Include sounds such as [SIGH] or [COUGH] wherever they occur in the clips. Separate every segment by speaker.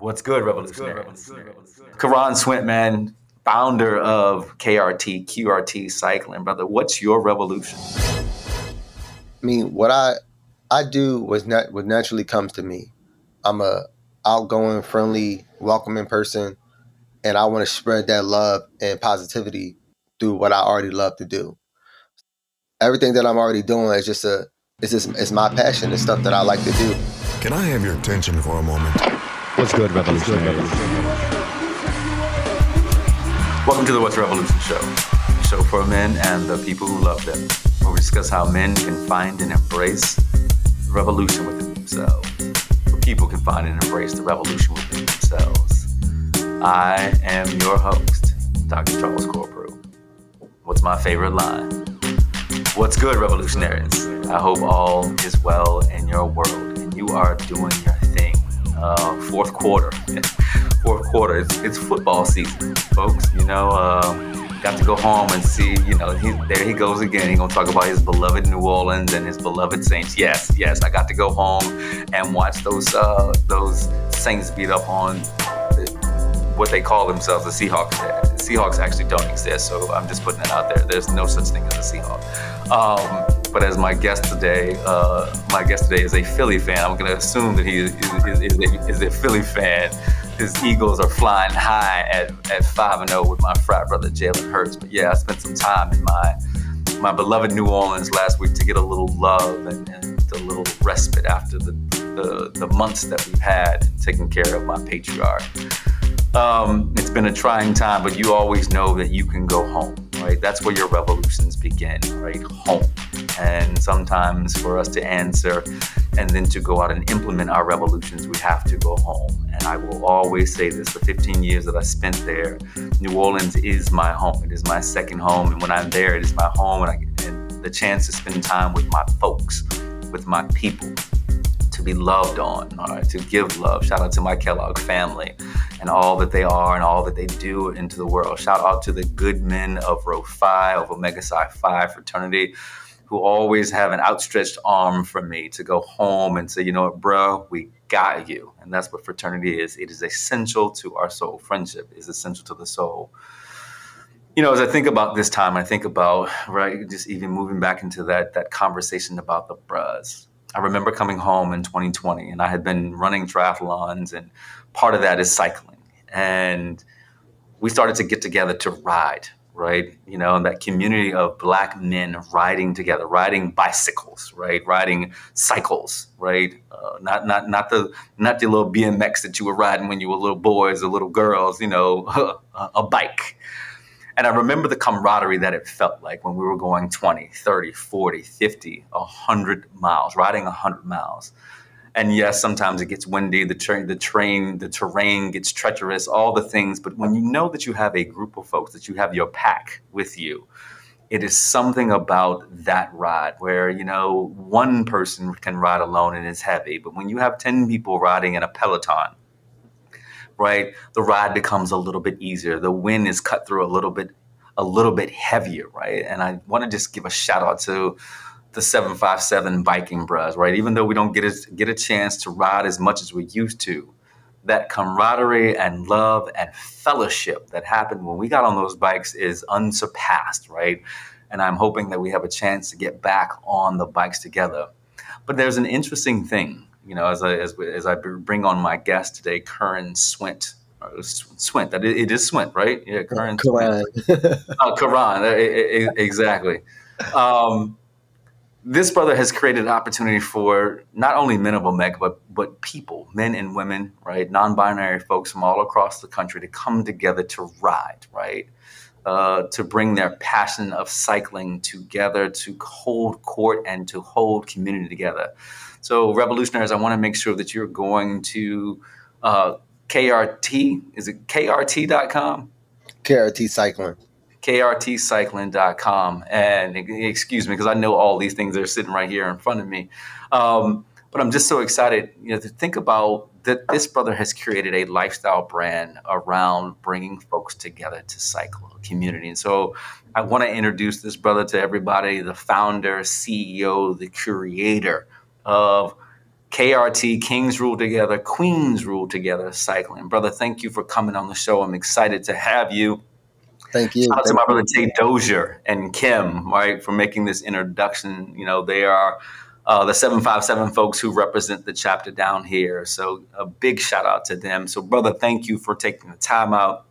Speaker 1: What's good, revolutionary? Curran Swint man, founder of KRT, QRT Cycling, brother. What's your revolution?
Speaker 2: I mean, what I I do was not what naturally comes to me. I'm a outgoing, friendly, welcoming person, and I want to spread that love and positivity through what I already love to do. Everything that I'm already doing is just a it's just it's my passion. It's stuff that I like to do.
Speaker 3: Can I have your attention for a moment?
Speaker 4: What's good, revolutionary?
Speaker 1: Welcome to the What's Revolution Show, a show for men and the people who love them, where we discuss how men can find and embrace revolution within themselves, where people can find and embrace the revolution within themselves. I am your host, Dr. Charles Corprew. What's my favorite line? What's good, revolutionaries? I hope all is well in your world and you are doing your thing. Uh, fourth quarter. [LAUGHS] fourth quarter. It's, it's, football season, folks. You know, uh, got to go home and see, you know, he, there he goes again. He's to talk about his beloved New Orleans and his beloved Saints. Yes, yes, I got to go home and watch those uh, those Saints beat up on the, what they call themselves, the Seahawks. Seahawks actually don't exist, so I'm just putting it out there. There's no such thing as a Seahawk. Um, but as my guest today, uh, my guest today is a Philly fan. I'm going to assume that he is, is, is, a, is, a, Philly fan. His Eagles are flying high at, at 5 and 0 with my frat brother Jalen Hurts. But yeah, I spent some time in my my beloved New Orleans last week to get a little love and, and a little respite after the, the, the months that we've had taking care of my patriarch. Um, it's been a trying time, but you always know that you can go home, right? That's where your revolutions begin, right? Home. And sometimes for us to answer and then to go out and implement our revolutions, we have to go home. And I will always say this the 15 years that I spent there, New Orleans is my home. It is my second home. And when I'm there, it is my home. And, I, and the chance to spend time with my folks, with my people, to be loved on, all right, to give love. Shout out to my Kellogg family and all that they are and all that they do into the world. Shout out to the good men of Rho Phi, of Omega Psi Phi fraternity, who always have an outstretched arm for me to go home and say, you know what, bro, we got you. And that's what fraternity is. It is essential to our soul. Friendship is essential to the soul you know, as I think about this time, I think about right, just even moving back into that that conversation about the bros. I remember coming home in 2020 and I had been running triathlons, and part of that is cycling. And we started to get together to ride, right? You know, and that community of black men riding together, riding bicycles, right? Riding cycles, right? Uh, not not not the not the little BMX that you were riding when you were little boys or little girls, you know, [LAUGHS] a, a bike and I remember the camaraderie that it felt like when we were going 20, 30, 40, 50, 100 miles, riding 100 miles. And yes, sometimes it gets windy, the train, the train, the terrain gets treacherous, all the things. But when you know that you have a group of folks, that you have your pack with you, it is something about that ride where you know one person can ride alone and it's heavy but when you have 10 people riding in a peloton right, the ride becomes a little bit easier. The wind is cut through a little bit, a little bit heavier, right? And I want to just give a shout out to the 757 biking bros, right? Even though we don't get a, get a chance to ride as much as we used to, that camaraderie and love and fellowship that happened when we got on those bikes is unsurpassed, right? And I'm hoping that we have a chance to get back on the bikes together. But there's an interesting thing you know, as I as, as I bring on my guest today, Curran Swint. Uh, Swint, that it is Swint, right? Yeah,
Speaker 2: Curran. Karan.
Speaker 1: oh, Karan, exactly. Um, this brother has created an opportunity for not only men of Omega, but but people, men and women, right, non-binary folks from all across the country to come together to ride, right, uh, to bring their passion of cycling together, to hold court and to hold community together. So, revolutionaries, I want to make sure that you're going to uh, KRT. Is it KRT.com?
Speaker 2: KRT Cycling.
Speaker 1: KRTcycling.com. And excuse me, because I know all these things are sitting right here in front of me. Um, but I'm just so excited, you know, to think about that this brother has created a lifestyle brand around bringing folks together to cycle community. And so I want to introduce this brother to everybody, the founder, CEO, the curator of KRT, Kings Rule Together, Queens Rule Together Cycling. Brother, thank you for coming on the show. I'm excited to have you.
Speaker 2: Thank you.
Speaker 1: Shout out to my brother Tate Dozier and Kim, right, for making this introduction. You know, they are uh, the 757 folks who represent the chapter down here. So a big shout out to them. So, brother, thank you for taking the time out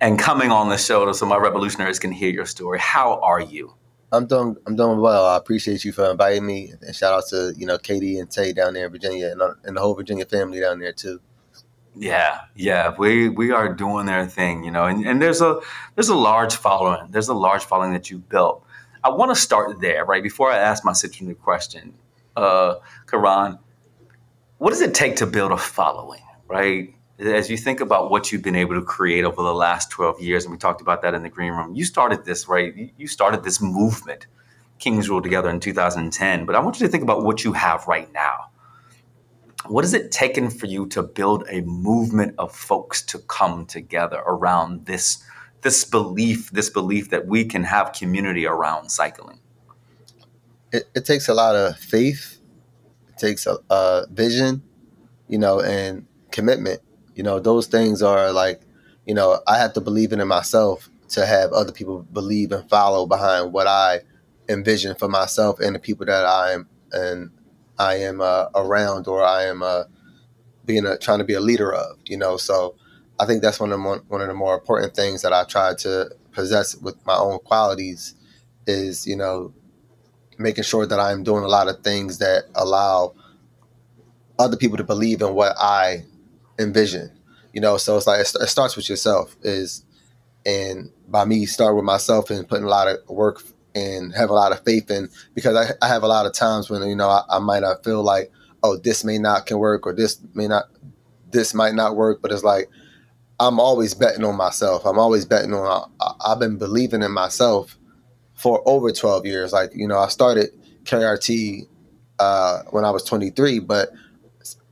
Speaker 1: and coming on the show so my revolutionaries can hear your story. How are you?
Speaker 2: I'm doing. I'm doing well. I appreciate you for inviting me, and shout out to you know Katie and Tay down there in Virginia, and, uh, and the whole Virginia family down there too.
Speaker 1: Yeah, yeah, we we are doing their thing, you know, and, and there's a there's a large following. There's a large following that you've built. I want to start there, right? Before I ask my signature question, uh, Curran, what does it take to build a following, right? As you think about what you've been able to create over the last 12 years, and we talked about that in the green room, you started this, right? You started this movement, Kings Rule Together in 2010. But I want you to think about what you have right now what has it taken for you to build a movement of folks to come together around this this belief this belief that we can have community around cycling
Speaker 2: It, it takes a lot of faith. It takes a, a vision, you know, and commitment. You know, those things are like, you know, I have to believe in it myself to have other people believe and follow behind what I envision for myself and the people that I am and I am uh, around or I am uh, being a, trying to be a leader of. You know, so I think that's one of the more, one of the more important things that I try to possess with my own qualities is you know making sure that I'm doing a lot of things that allow other people to believe in what I envision. You know, so it's like it, it starts with yourself. Is and by me start with myself and putting a lot of work and have a lot of faith in because I, I have a lot of times when you know I, I might not feel like oh this may not can work or this may not this might not work but it's like I'm always betting on myself. I'm always betting on I, I've been believing in myself for over 12 years. Like you know I started KRT uh, when I was 23 but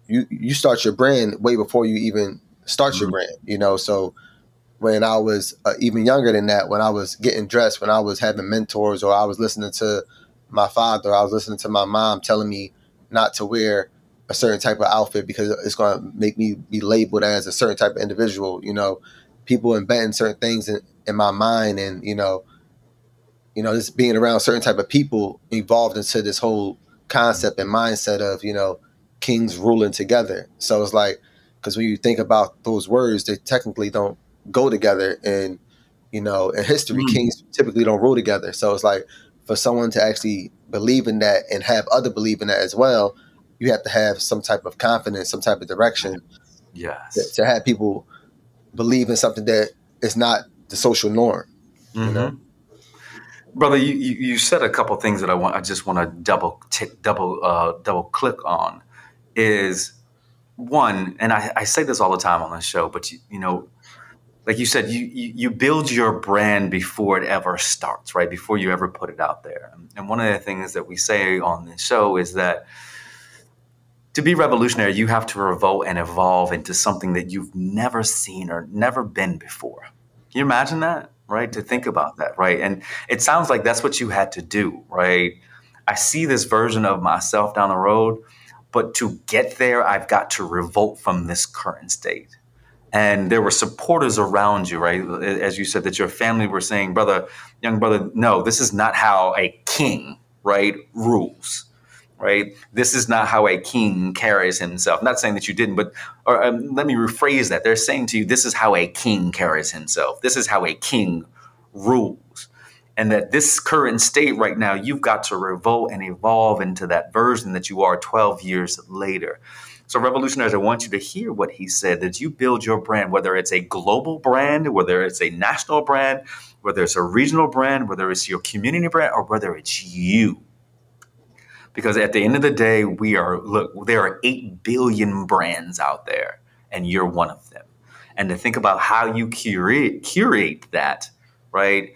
Speaker 2: you you start your brand way before you even start your
Speaker 1: Mhm.
Speaker 2: brand you know? So when I was uh, even younger than that, when I was getting dressed, when I was having mentors, or I was listening to my father, I was listening to my mom telling me not to wear a certain type of outfit because it's going to make me be labeled as a certain type of individual. You know, people embedding certain things in, in my mind, and you know, you know, just being around certain type of people evolved into this whole concept and mindset of you know kings ruling together. So it's like because when you think about those words, they technically don't go together and you know in history
Speaker 1: Mm.
Speaker 2: kings typically don't rule together so it's like for someone to actually believe in that and have other believe in that as well you have to have some type of confidence some type of direction to,
Speaker 1: yes
Speaker 2: to have people believe in something that is not the social norm
Speaker 1: Mhm.
Speaker 2: know?
Speaker 1: brother you, you you said a couple things that i want i just want to double tick double uh double click on is one and I, I say this all the time on the show but you, you know like you said you, you build your brand before it ever starts right? Before you ever put it out there. And one of the things that we say on this show is that to be revolutionary you have to revolt and evolve into something that you've never seen or never been before. Can you imagine that right? To think about that right? And it sounds like that's what you had to do right? I see this version of myself down the road but to get there i've got to revolt from this current state and there were supporters around you right? As you said that your family were saying brother young brother no this is not how a king right rules right? This is not how a king carries himself. Not saying that you didn't but or um, let me rephrase that. They're saying to you this is how a king carries himself. This is how a king rules. And that this current state right now you've got to revolt and evolve into that version that you are 12 years later so revolutionaries i want you to hear what he said that you build your brand whether it's a global brand whether it's a national brand whether it's a regional brand whether it's your community brand or whether it's you. Because at the end of the day we are look there are 8 billion brands out there and you're one of them. And to think about how you curate curate that right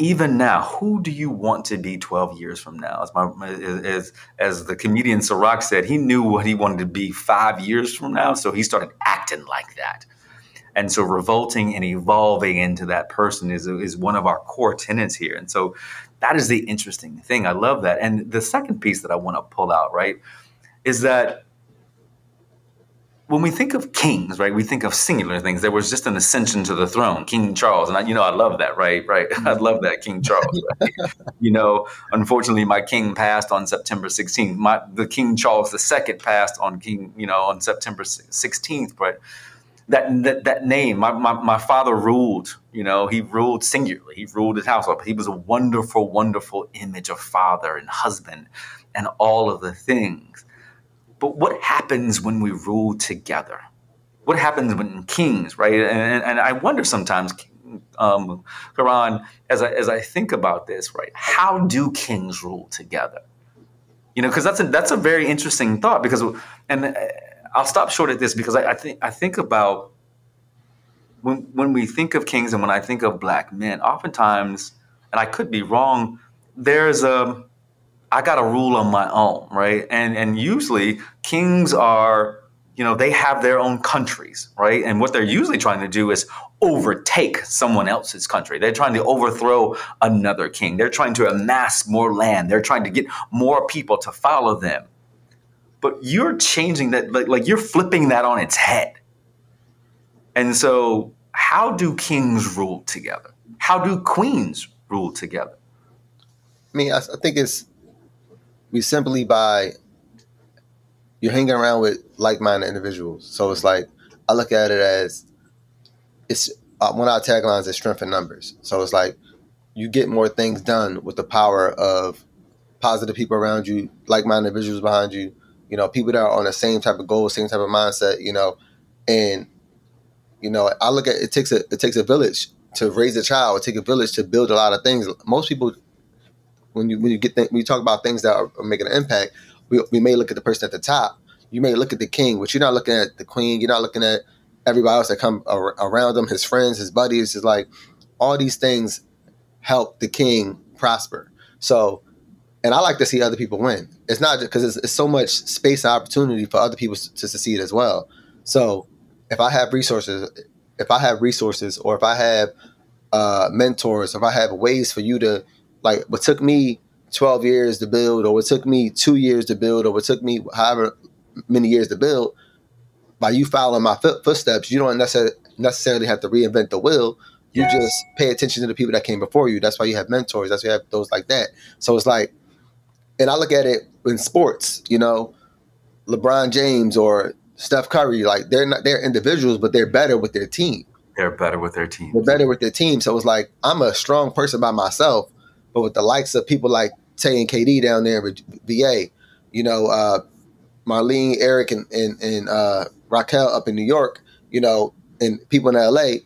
Speaker 1: even now who do you want to be 12 years from now? As my as as the comedian Ciroc said he knew what he wanted to be 5 years from now so he started acting like that. And so revolting and evolving into that person is is one of our core tenets here. And so that is the interesting thing. I love that. And the second piece that i want to pull out right is that when we think of kings, right, we think of singular things. There was just an ascension to the throne, King Charles, and I, you know I love that, right? Right, [LAUGHS] I love that King Charles. [LAUGHS] Right? you know, unfortunately, my king passed on September 16th. My the King Charles II passed on King, you know, on September 16th. But that that, that name, my, my my father ruled. You know, he ruled singularly. He ruled his household. He was a wonderful, wonderful image of father and husband, and all of the things but what happens when we rule together? What happens when kings, right? And, and I wonder sometimes, um, Curran, as I, as I think about this, right? How do kings rule together? You know, because that's a that's a very interesting thought. Because, and uh, I'll stop short at this because I, I think I think about when when we think of kings and when I think of black men, oftentimes, and I could be wrong, there's a I got a rule on my own, right? And and usually kings are, you know, they have their own countries, right? And what they're usually trying to do is overtake someone else's country. They're trying to overthrow another king. They're trying to amass more land. They're trying to get more people to follow them. But you're changing that, like, like you're flipping that on its head. And so, how do kings rule together? How do queens rule together?
Speaker 2: I mean, I, I think it's we simply by you're hanging around with like-minded individuals. So it's like I look at it as it's uh, one of our taglines is strength in numbers. So it's like you get more things done with the power of positive people around you, like-minded individuals behind you. You know, people that are on the same type of goal, same type of mindset. You know, and you know, I look at it takes a it takes a village to raise a child. It takes a village to build a lot of things. Most people when you when you get th- when you talk about things that are, are making an impact, we, we may look at the person at the top. You may look at the king, but you're not looking at the queen. You're not looking at everybody else that come ar- around him, his friends, his buddies. Is like all these things help the king prosper. So, and I like to see other people win. It's not just because it's, it's so much space and opportunity for other people to succeed as well. So, if I have resources, if I have resources, or if I have uh, mentors, if I have ways for you to like what took me 12 years to build or what took me two years to build or what took me however many years to build by you following my footsteps you don't necessarily have to reinvent the wheel. You yes. just pay attention to the people that came before you. That's why you have mentors. That's why you have those like that. So it's like and i look at it in sports you know lebron james or steph curry like they're not they're individuals but they're better with their team.
Speaker 1: They're better with their team.
Speaker 2: They're better with their team. So it's like i'm a strong person by myself but with the likes of people like Tay and KD down there with VA, you know, uh, Marlene, Eric, and, and, and uh, Raquel up in New York, you know, and people in LA,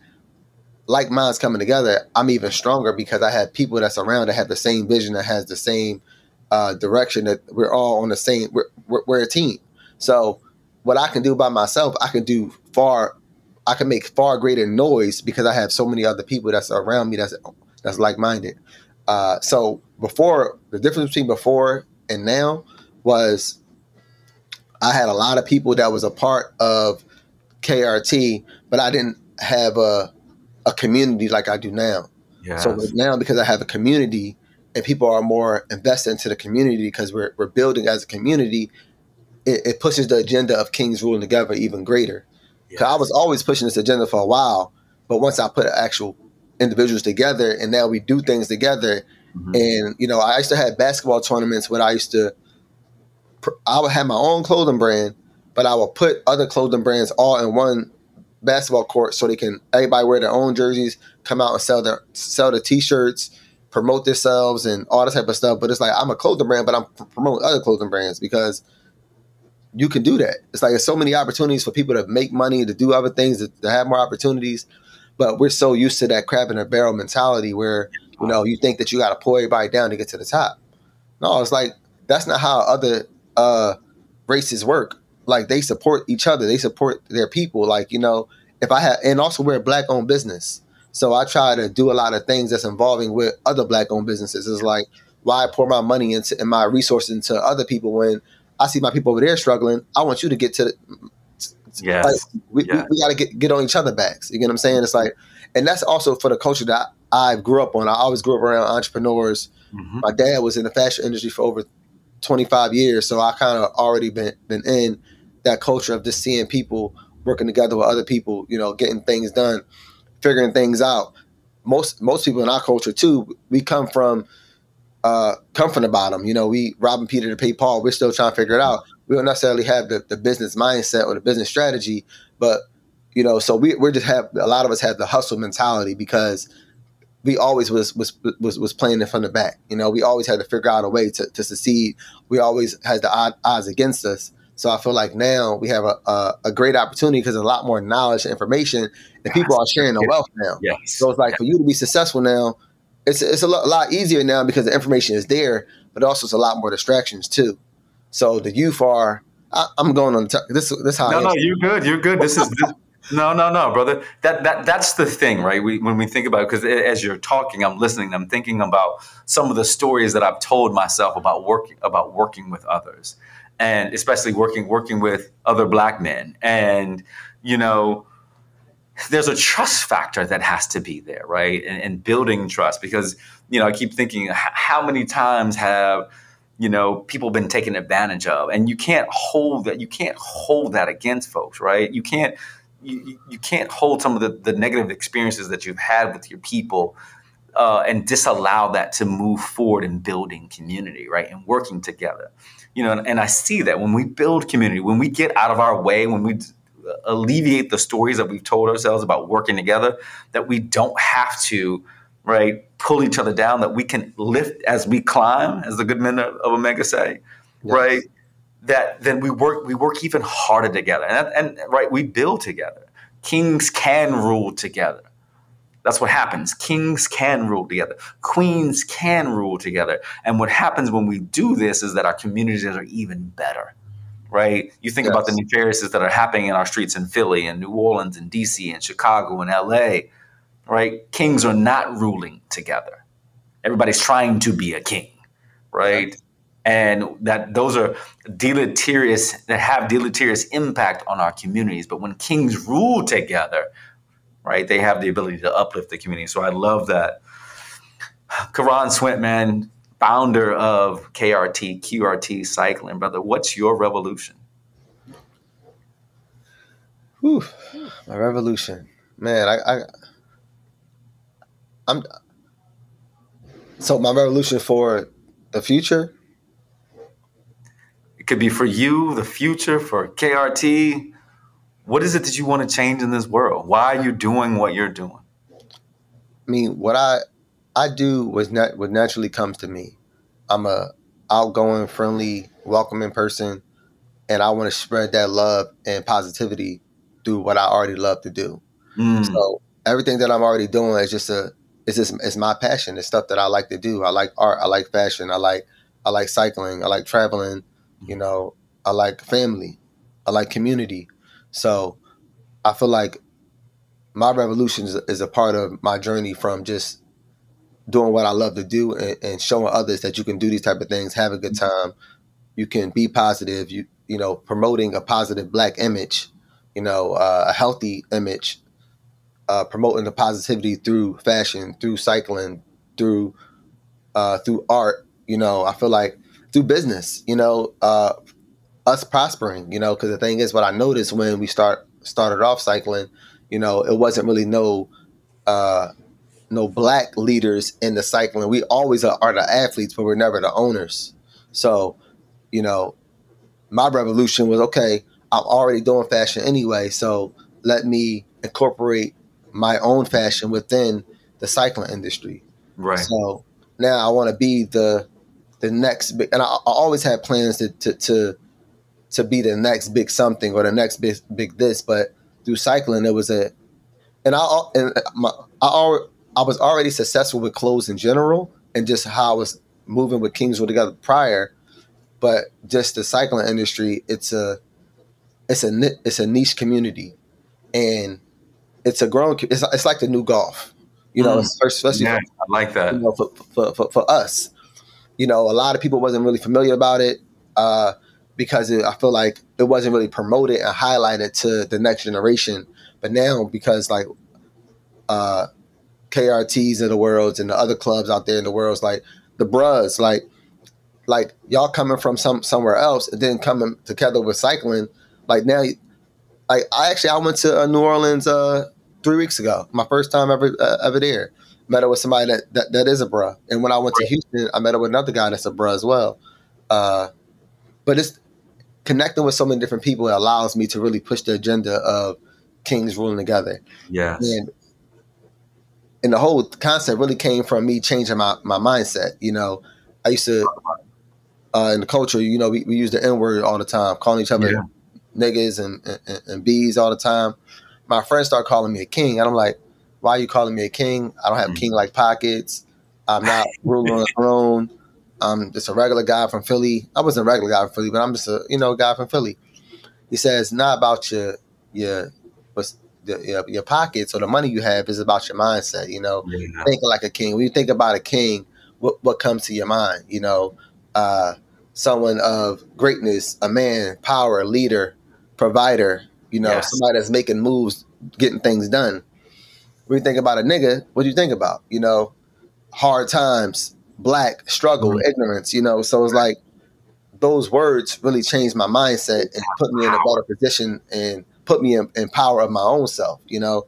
Speaker 2: like minds coming together, I'm even stronger because I have people that's around that have the same vision, that has the same uh, direction, that we're all on the same, we're, we're, we're a team. So what I can do by myself, I can do far, I can make far greater noise because I have so many other people that's around me that's that's like minded. Uh, so before the difference between before and now was I had a lot of people that was a part of KRT, but I didn't have a a community like I do now. Yes. So now because I have a community and people are more invested into the community because we're we're building as a community, it, it pushes the agenda of Kings ruling together even greater. Yes. I was always pushing this agenda for a while, but once I put an actual individuals together and now we do things together. Mm-hmm. and you know i used to have basketball tournaments where i used to i would have my own clothing brand but i would put other clothing brands all in one basketball court so they can everybody wear their own jerseys come out and sell their sell the t-shirts promote themselves and all that type of stuff. But it's like i'm a clothing brand but i'm promoting other clothing brands because you can do that. It's like there's so many opportunities for people to make money to do other things to, to have more opportunities but we're so used to that crab in a barrel mentality where, you know, you think that you got to pull everybody down to get to the top. No, it's like that's not how other uh, races work. Like they support each other, they support their people. Like, you know, if I have, and also we're a black owned business. So I try to do a lot of things that's involving with other black owned businesses. It's like, why I pour my money into and my resources into other people when I see my people over there struggling? I want you to get to
Speaker 1: yeah,
Speaker 2: like, we, yes. we, we got to get get on each other backs. You get what I'm saying? It's like, and that's also for the culture that I grew up on. I always grew up around entrepreneurs. Mm-hmm. My dad was in the fashion industry for over 25 years, so I kind of already been been in that culture of just seeing people working together with other people, you know, getting things done, figuring things out. Most most people in our culture too, we come from uh, come from the bottom. You know, we robbing Peter to pay Paul. We're still trying to figure it out. We don't necessarily have the, the business mindset or the business strategy, but you know, so we we just have a lot of us have the hustle mentality because we always was was was was playing it from the back. You know, we always had to figure out a way to, to succeed. We always had the odds against us. So I feel like now we have a, a, a great opportunity because a lot more knowledge and information, and people are sharing the wealth now.
Speaker 1: Yes.
Speaker 2: So it's like for you to be successful now, it's it's a lot, a lot easier now because the information is there, but also it's a lot more distractions too. So the youth are. I, am going on. T- this this how.
Speaker 1: No, no, you're good. You're good. This is. This, [LAUGHS] no, no, no, brother. That that that's the thing, right? We, when we think about it, because as you're talking, I'm listening. I'm thinking about some of the stories that I've told myself about working about working with others, and especially working working with other black men. And you know, there's a trust factor that has to be there, right? And, and building trust, because you know, I keep thinking, how many times have you know people been taken advantage of and you can't hold that you can't hold that against folks right you can't you, you can't hold some of the, the negative experiences that you've had with your people uh, and disallow that to move forward in building community, right? And working together. You know, and, and I see that when we build community, when we get out of our way, when we alleviate the stories that we've told ourselves about working together, that we don't have to, right, pull each other down, that we can lift as we climb, as the good men of Omega say, yes. right? that then we work we work even harder together. And, and right we build together. Kings can rule together. That's what happens. Kings can rule together. Queens can rule together. And what happens when we do this is that our communities are even better right? You think yes. about the nefariouses that are happening in our streets in philly and new orleans and dc and chicago and la right? Kings are not ruling together. Everybody's trying to be a king right? And that those are deleterious that have deleterious impact on our communities. But when kings rule together right they have the ability to uplift the community. So i love that. Curran swint man founder of krt qrt cycling. Brother what's your revolution?
Speaker 2: Whew, my revolution. Man i, I i'm so my revolution for the future
Speaker 1: it could be for you, the future, for KRT. What is it that you want to change in this world? Why are you doing what you're doing?
Speaker 2: I mean, what I I do was not what naturally comes to me. I'm a outgoing, friendly, welcoming person, and I want to spread that love and positivity through what I already love to do. Mm. So everything that I'm already doing is just a it's just it's my passion. It's stuff that I like to do. I like art. I like fashion. I like I like cycling. I like traveling. You know, I like family. I like community. So I feel like my revolution is, is a part of my journey from just doing what I love to do and, and, showing others that you can do these type of things, have a good time. You can be positive. You you know, promoting a positive black image, you know, uh, a healthy image, uh, promoting the positivity through fashion, through cycling, through uh, through art. You know, I feel like through business, you know, uh, us prospering, you know, because the thing is, what I noticed when we start started off cycling, you know, it wasn't really no uh, no black leaders in the cycling. We always are, are the athletes, but we're never the owners. So, you know, my revolution was okay. I'm already doing fashion anyway, so let me incorporate my own fashion within the cycling industry.
Speaker 1: Right.
Speaker 2: So now I want to be the the next big, and I, I always had plans to, to, to to be the next big something or the next big big this, but through cycling it was a, and I and uh, my, I I was already successful with clothes in general and just how I was moving with Kings Rule together prior, but just the cycling industry, it's a it's a it's a niche community, and it's a growing. It's, it's like the new golf, you know, mm. especially
Speaker 1: yeah, for, I like that.
Speaker 2: You know, for, for, for, for us, you know, a lot of people wasn't really familiar about it uh, because it, I feel like it wasn't really promoted and highlighted to the next generation. But now, because like uh, KRTs of the world and the other clubs out there in the world, like the Bros, like like y'all coming from some somewhere else and then coming together with cycling. Like now, like I actually I went to uh, New Orleans uh, three weeks ago. My first time ever uh, ever there. Met up with somebody that, that that is a bruh. And when I went to Houston, I met up with another guy that's a bruh as well. Uh, but it's connecting with so many different people. It allows me to really push the agenda of kings ruling together.
Speaker 1: Yeah.
Speaker 2: And and the whole concept really came from me changing my, my mindset. You know, I used to uh, in the culture, you know, we, we use the N word all the time, calling each other
Speaker 1: Yeah.
Speaker 2: niggas and, and, and bees all the time. My friends start calling me a king, and I'm like, why are you calling me a king? I don't have
Speaker 1: Mhm.
Speaker 2: king like pockets. I'm not ruling on the throne. I'm just a regular guy from Philly. I wasn't a regular guy from Philly, but I'm just a you know guy from Philly. He says, not about your your what's the, your, your pockets or the money you have is about your mindset. You know,
Speaker 1: Yeah.
Speaker 2: thinking like a king. When you think about a king, what what comes to your mind? You know, uh, someone of greatness, a man, power, leader, provider. You know,
Speaker 1: Yes.
Speaker 2: somebody that's making moves, getting things done. When you think about a nigga, what do you think about? You know, hard times, black struggle,
Speaker 1: Mhm.
Speaker 2: ignorance. You know, so it's like those words really changed my mindset and put me in a better position and put me in, in power of my own self. You know,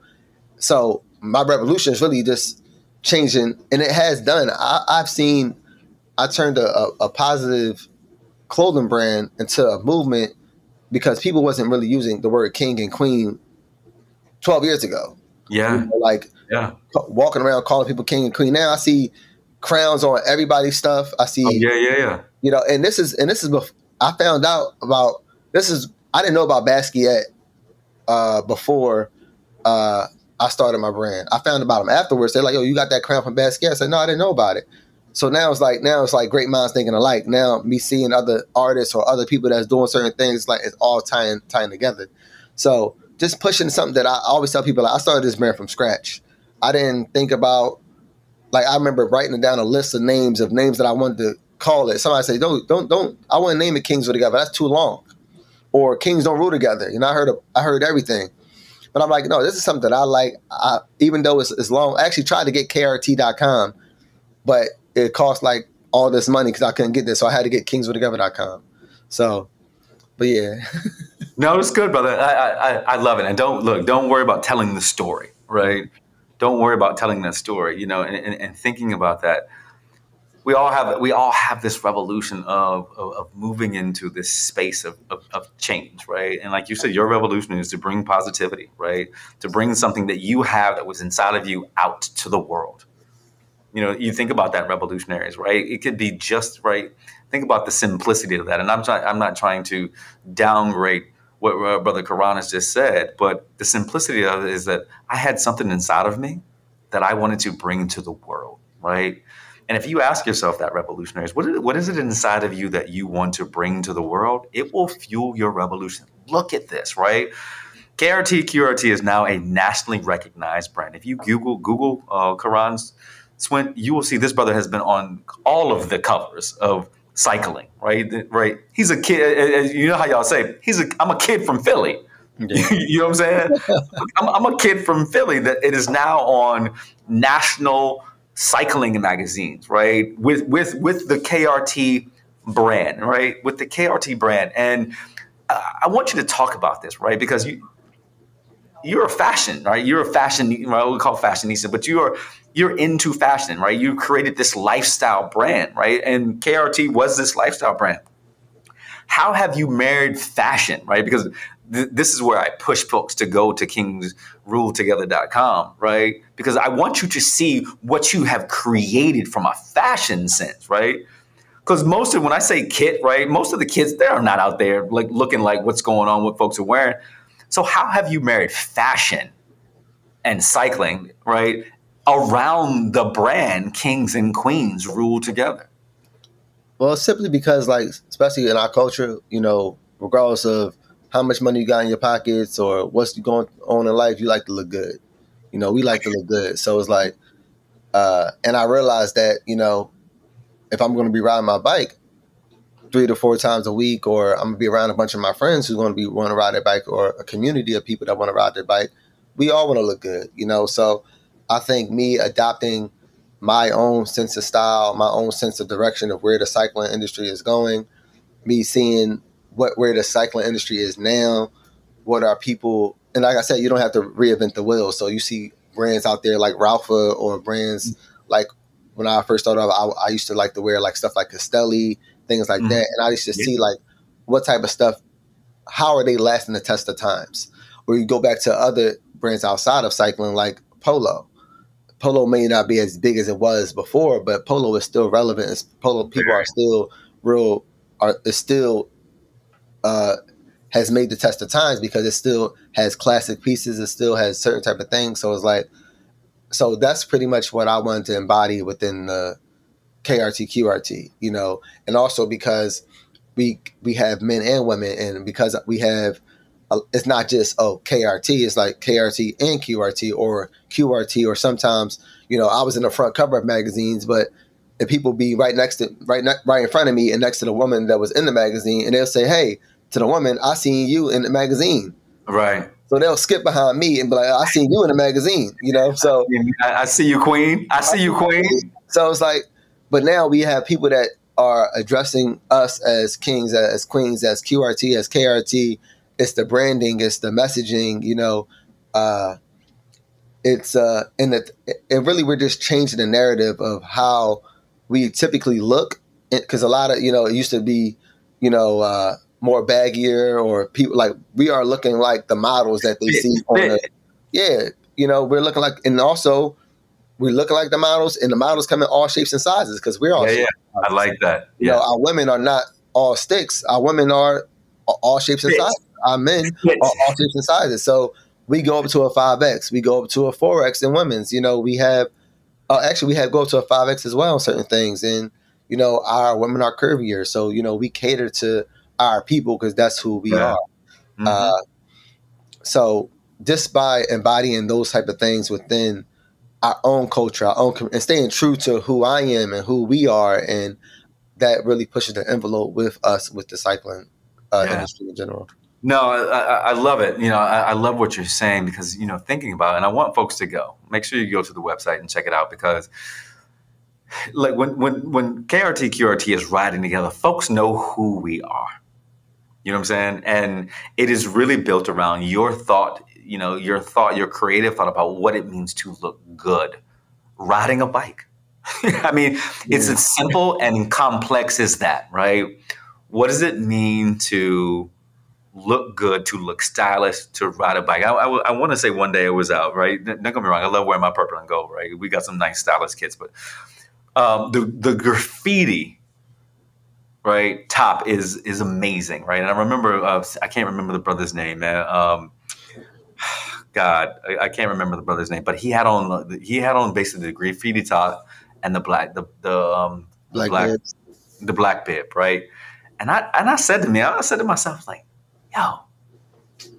Speaker 2: so my revolution is really just changing, and it has done. I, I've seen, I turned a, a, a positive clothing brand into a movement because people wasn't really using the word king and queen 12 years ago. You
Speaker 1: Yeah.
Speaker 2: know, like
Speaker 1: Yeah.
Speaker 2: walking around calling people king and queen. Now I see crowns on everybody's stuff. I see
Speaker 1: Oh, yeah. Yeah. Yeah.
Speaker 2: you know, and this is and this is bef- I found out about this is I didn't know about Basquiat uh, before uh, I started my brand. I found about them afterwards. They're like, "Yo, you got that crown from Basquiat?" I said, "No, I didn't know about it." So now it's like now it's like great minds thinking alike. Now me seeing other artists or other people that's doing certain things, like it's all tying tying together. So just pushing something that I always tell people. Like, I started this brand from scratch. I didn't think about like I remember writing down a list of names of names that I wanted to call it. Somebody say, "Don't, don't, don't." I want to name it Kings Rule Together. That's too long. Or Kings Don't Rule Together. You know, I heard, I heard everything, but I'm like, no, this is something that I like. I, even though it's, it's long, I actually tried to get KRT.com, but it cost like all this money because I couldn't get this, so I had to get KingsRuleTogether.com. So, but yeah, [LAUGHS]
Speaker 1: No, it's good, brother. I, I I- I love it. And don't look. Don't worry about telling the story, right? Don't worry about telling that story. You know, and, and, and thinking about that. We all have we all have this revolution of, of, of moving into this space of, of, of change, right? And like you said, your revolution is to bring positivity, right? To bring something that you have that was inside of you out to the world. You know, you think about that revolutionaries, right? It could be just right. Think about the simplicity of that. And I'm trying. I'm not trying to downgrade what Brother Curran has just said, but the simplicity of it is that I had something inside of me that I wanted to bring to the world, right? And if you ask yourself that, revolutionaries, what is, what is it inside of you that you want to bring to the world? It will fuel your revolution. Look at this, right? KRT QRT is now a nationally recognized brand. If you Google Google uh, Curran's Swint, you will see this brother has been on all of the covers of cycling, right? Right. He's a kid. You know how y'all say he's a. I'm a kid from Philly. [LAUGHS] you know what I'm saying? [LAUGHS] I'm, I'm a kid from Philly that it is now on national cycling magazines, right? With with with the KRT brand, right? With the KRT brand, and uh, I want you to talk about this, right? Because you you're a fashion, right? You're a fashion, well, we call fashionista, but you're you're into fashion, right? You created this lifestyle brand, right? And KRT was this lifestyle brand. How have you married fashion, right? Because th- this is where I push folks to go to kingsruletogether.com, right? Because I want you to see what you have created from a fashion sense, right? Because most of when I say kit, right, most of the kids they are not out there like looking like what's going on, what folks are wearing. So how have you married fashion and cycling, right, around the brand Kings and Queens rule together?
Speaker 2: Well, simply because, like, especially in our culture, you know, regardless of how much money you got in your pockets or what's going on in life, you like to look good. You know, we like to look good. So it's like, uh, and I realized that, you know, if I'm going to be riding my bike three to four times a week, or I'm to be around a bunch of my friends who's to be want to ride their bike, or a community of people that want to ride their bike, we all want to look good, you know. So I think me adopting my own sense of style, my own sense of direction of where the cycling industry is going, me seeing what where the cycling industry is now, what are people and like I said, you don't have to reinvent the wheel. So you see brands out there like Rapha or brands mm. like when I first started off, I, I used to like to wear like stuff like Castelli, things like
Speaker 1: Mhm.
Speaker 2: that. And I used to
Speaker 1: Yeah.
Speaker 2: see like what type of stuff, how are they lasting the test of times? Where you go back to other brands outside of cycling like Polo. Polo may not be as big as it was before, but Polo is still relevant. It's, Polo people are still real are is still uh has made the test of times because it still has classic pieces, it still has certain type of things. So it's like so that's pretty much what I wanted to embody within the KRT QRT, you know, and also because we we have men and women, and because we have uh, it's not just oh KRT, it's like KRT and QRT or QRT, or sometimes you know I was in the front cover of magazines, but the people be right next to right ne- right in front of me and next to the woman that was in the magazine, and they'll say, hey, to the woman, I seen you in the magazine.
Speaker 1: Right.
Speaker 2: So they'll skip behind me and be like, I seen you in the magazine, you know. So
Speaker 1: I, I see you, Queen. I see you, Queen.
Speaker 2: So it's like, but now we have people that are addressing us as kings, as queens, as QRT, as KRT. It's the branding, it's the messaging, you know. Uh, it's uh, and it, it really we're just changing the narrative of how we typically look, because a lot of you know it used to be, you know, uh, more baggier or people like we are looking like the models that they see on the yeah, you know, we're looking like, and also we're looking like the models, and the models come in all shapes and sizes because we're all.
Speaker 1: Yeah, yeah. I like that.
Speaker 2: You know,
Speaker 1: Yeah.
Speaker 2: our women are not all sticks. Our women are all shapes and sizes. Our men are all shapes and sizes. So we go up to a five X, we go up to a four X in women's. You know, we have uh, actually we have go up to a five X as well on certain things, and you know, our women are curvier. So you know, we cater to our people because that's who we
Speaker 1: Yeah.
Speaker 2: are.
Speaker 1: Mhm.
Speaker 2: Uh, so just by embodying those type of things within our own culture, our own and staying true to who I am and who we are, and that really pushes the envelope with us with the cycling uh,
Speaker 1: Yeah.
Speaker 2: industry in general.
Speaker 1: No, I, I, I love it. You know, I, I love what you're saying because you know, thinking about it, and I want folks to go. Make sure you go to the website and check it out because, like, when when when KRT QRT is riding together, folks know who we are. You know what I'm saying? And it is really built around your thought. You know, your thought, your creative thought about what it means to look good riding a bike. [LAUGHS] I mean, it's as simple and complex as that, right? What does it mean to look good, to look stylish, to ride a bike? I, I want to say one day it was out, right? Don't get me wrong, I love wearing my purple and gold, right? We got some nice stylish kits, but um, the the graffiti, right, top is is amazing, right? And I remember, uh, I can't remember the brother's name, man. Um, God, I, I can't remember the brother's name, but he had on he had on basically the graffiti top and the black the the um
Speaker 2: Black,
Speaker 1: Black- the black bib, right? And I and I said to me, I said to myself, like, yo,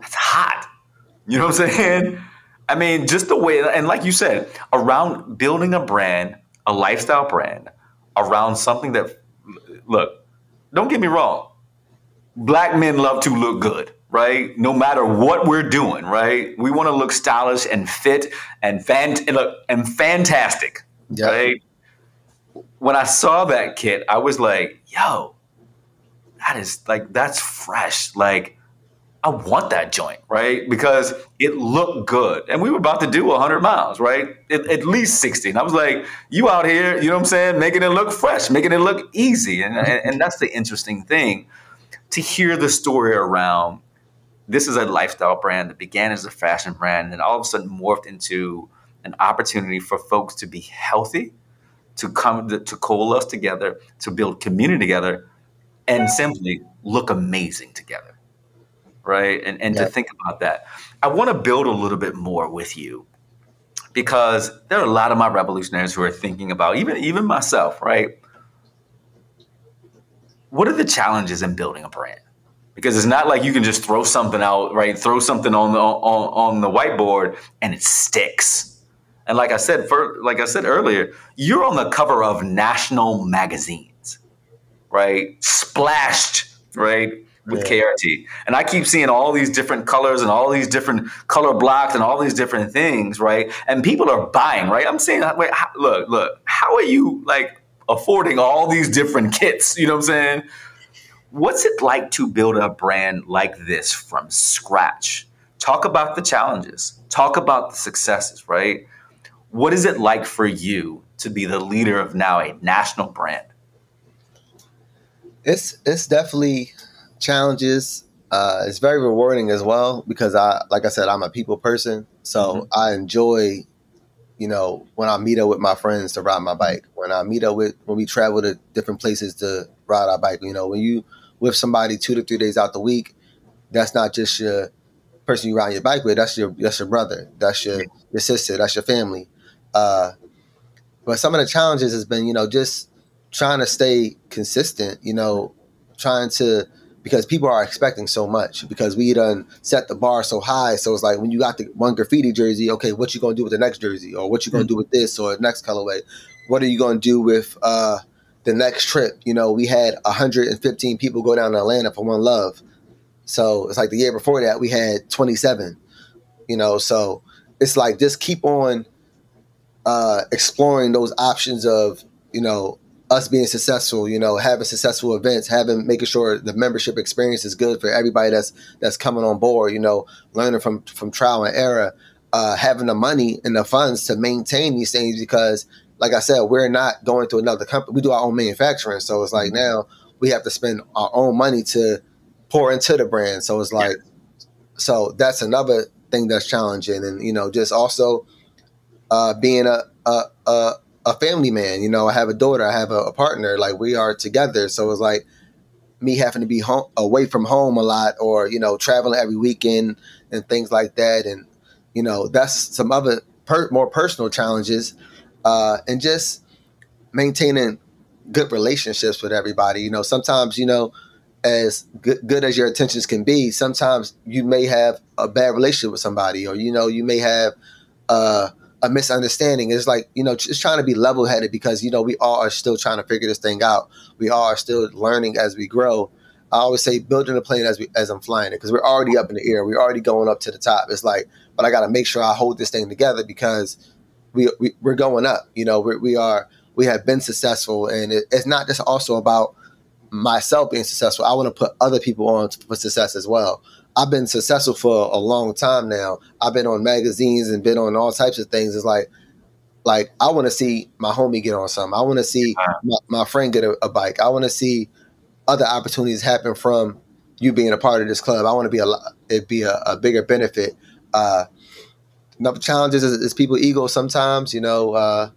Speaker 1: that's hot. You know what I'm saying? I mean, just the way, and like you said, around building a brand, a lifestyle brand, around something that, look, don't get me wrong, black men love to look good, right? No matter what we're doing, right? We want to look stylish and fit and fan and look and fantastic,
Speaker 2: Yeah.
Speaker 1: right? When I saw that kit, I was like, yo, that is like that's fresh. Like I want that joint, right? Because it looked good. And we were about to do 100 miles, right? At, at least 60. And I was like, you out here, you know what I'm saying? Making it look fresh, making it look easy. And, and, and that's the interesting thing to hear the story around this is a lifestyle brand that began as a fashion brand and all of a sudden morphed into an opportunity for folks to be healthy, to come to, to coalesce together, to build community together, and simply look amazing together. Right. And, and to think about that. I want to build a little bit more with you because there are a lot of my revolutionaries who are thinking about, even even myself, right? What are the challenges in building a brand? Because it's not like you can just throw something out, right? Throw something on the on, on the whiteboard and it sticks. And like I said, for, like I said earlier, you're on the cover of national magazines, right? Splashed, right? with yeah. KRT. And I keep seeing all these different colors and all these different color blocks and all these different things, right? And people are buying, right? I'm saying, wait, how, look, look, how are you like affording all these different kits? You know what I'm saying? What's it like to build a brand like this from scratch? Talk about the challenges, talk about the successes, right? What is it like for you to be the leader of now a national brand?
Speaker 2: It's it's definitely challenges. Uh, it's very rewarding as well because I, like I said, I'm a people person, so mm-hmm. I enjoy, you know, when I meet up with my friends to ride my bike. When I meet up with when we travel to different places to ride our bike. You know, when you with somebody two to three days out the week, that's not just your person you ride your bike with. That's your that's your brother. That's your your sister. That's your family. Uh, but some of the challenges has been, you know, just trying to stay consistent. You know, trying to because people are expecting so much because we done set the bar so high. So it's like when you got the one graffiti jersey, okay, what you gonna do with the next jersey, or what you gonna mm-hmm. do with this or next colorway? What are you gonna do with uh, the next trip? You know, we had 115 people go down to Atlanta for One Love, so it's like the year before that we had 27. You know, so it's like just keep on uh, exploring those options of you know us being successful, you know, having successful events, having making sure the membership experience is good for everybody that's that's coming on board, you know, learning from from trial and error, uh, having the money and the funds to maintain these things because like I said, we're not going to another company. We do our own manufacturing. So it's like now we have to spend our own money to pour into the brand. So it's like so that's another thing that's challenging. And, you know, just also uh, being a, a, a a family man. You know, I have a daughter, I have a, a, partner. Like we are together, so it's like me having to be home away from home a lot, or you know, traveling every weekend and things like that. And you know, that's some other per, more personal challenges, uh, and just maintaining good relationships with everybody. You know, sometimes you know. As good, good as your intentions can be, sometimes you may have a bad relationship with somebody, or you know, you may have uh, a misunderstanding. It's like, you know, just trying to be level headed because, you know, we all are still trying to figure this thing out. We all are still learning as we grow. I always say building a plane as we as I'm flying it because we're already up in the air. We're already going up to the top. It's like, but I got to make sure I hold this thing together because we, we are going up. You know, we're, we are we have been successful, and it, it's not just also about myself being successful. I want to put other people on for success as well. I've been successful for a long time now. I've been on magazines and been on all types of things. It's like, like I want to see my homie get on something. I want to see my, my, friend get a, a bike. I want to see other opportunities happen from you being a part of this club. I want to be a it be a, a bigger benefit. Uh, another challenges is, is people ego sometimes. You know, uh,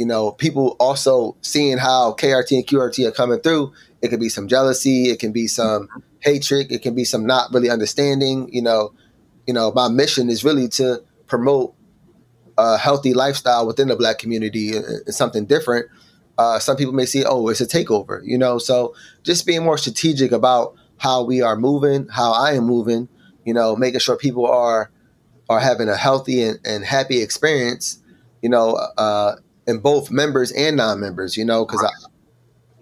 Speaker 2: you know, people also seeing how KRT and QRT are coming through. It could be some jealousy. It can be some hatred. It can be some not really understanding. You know, you know, my mission is really to promote a healthy lifestyle within the black community and, and something different. Uh, some people may see, oh, it's a takeover. You know, so just being more strategic about how we are moving, how I am moving. You know, making sure people are are having a healthy and, and happy experience. You know, uh, in both members and non-members. You know, because I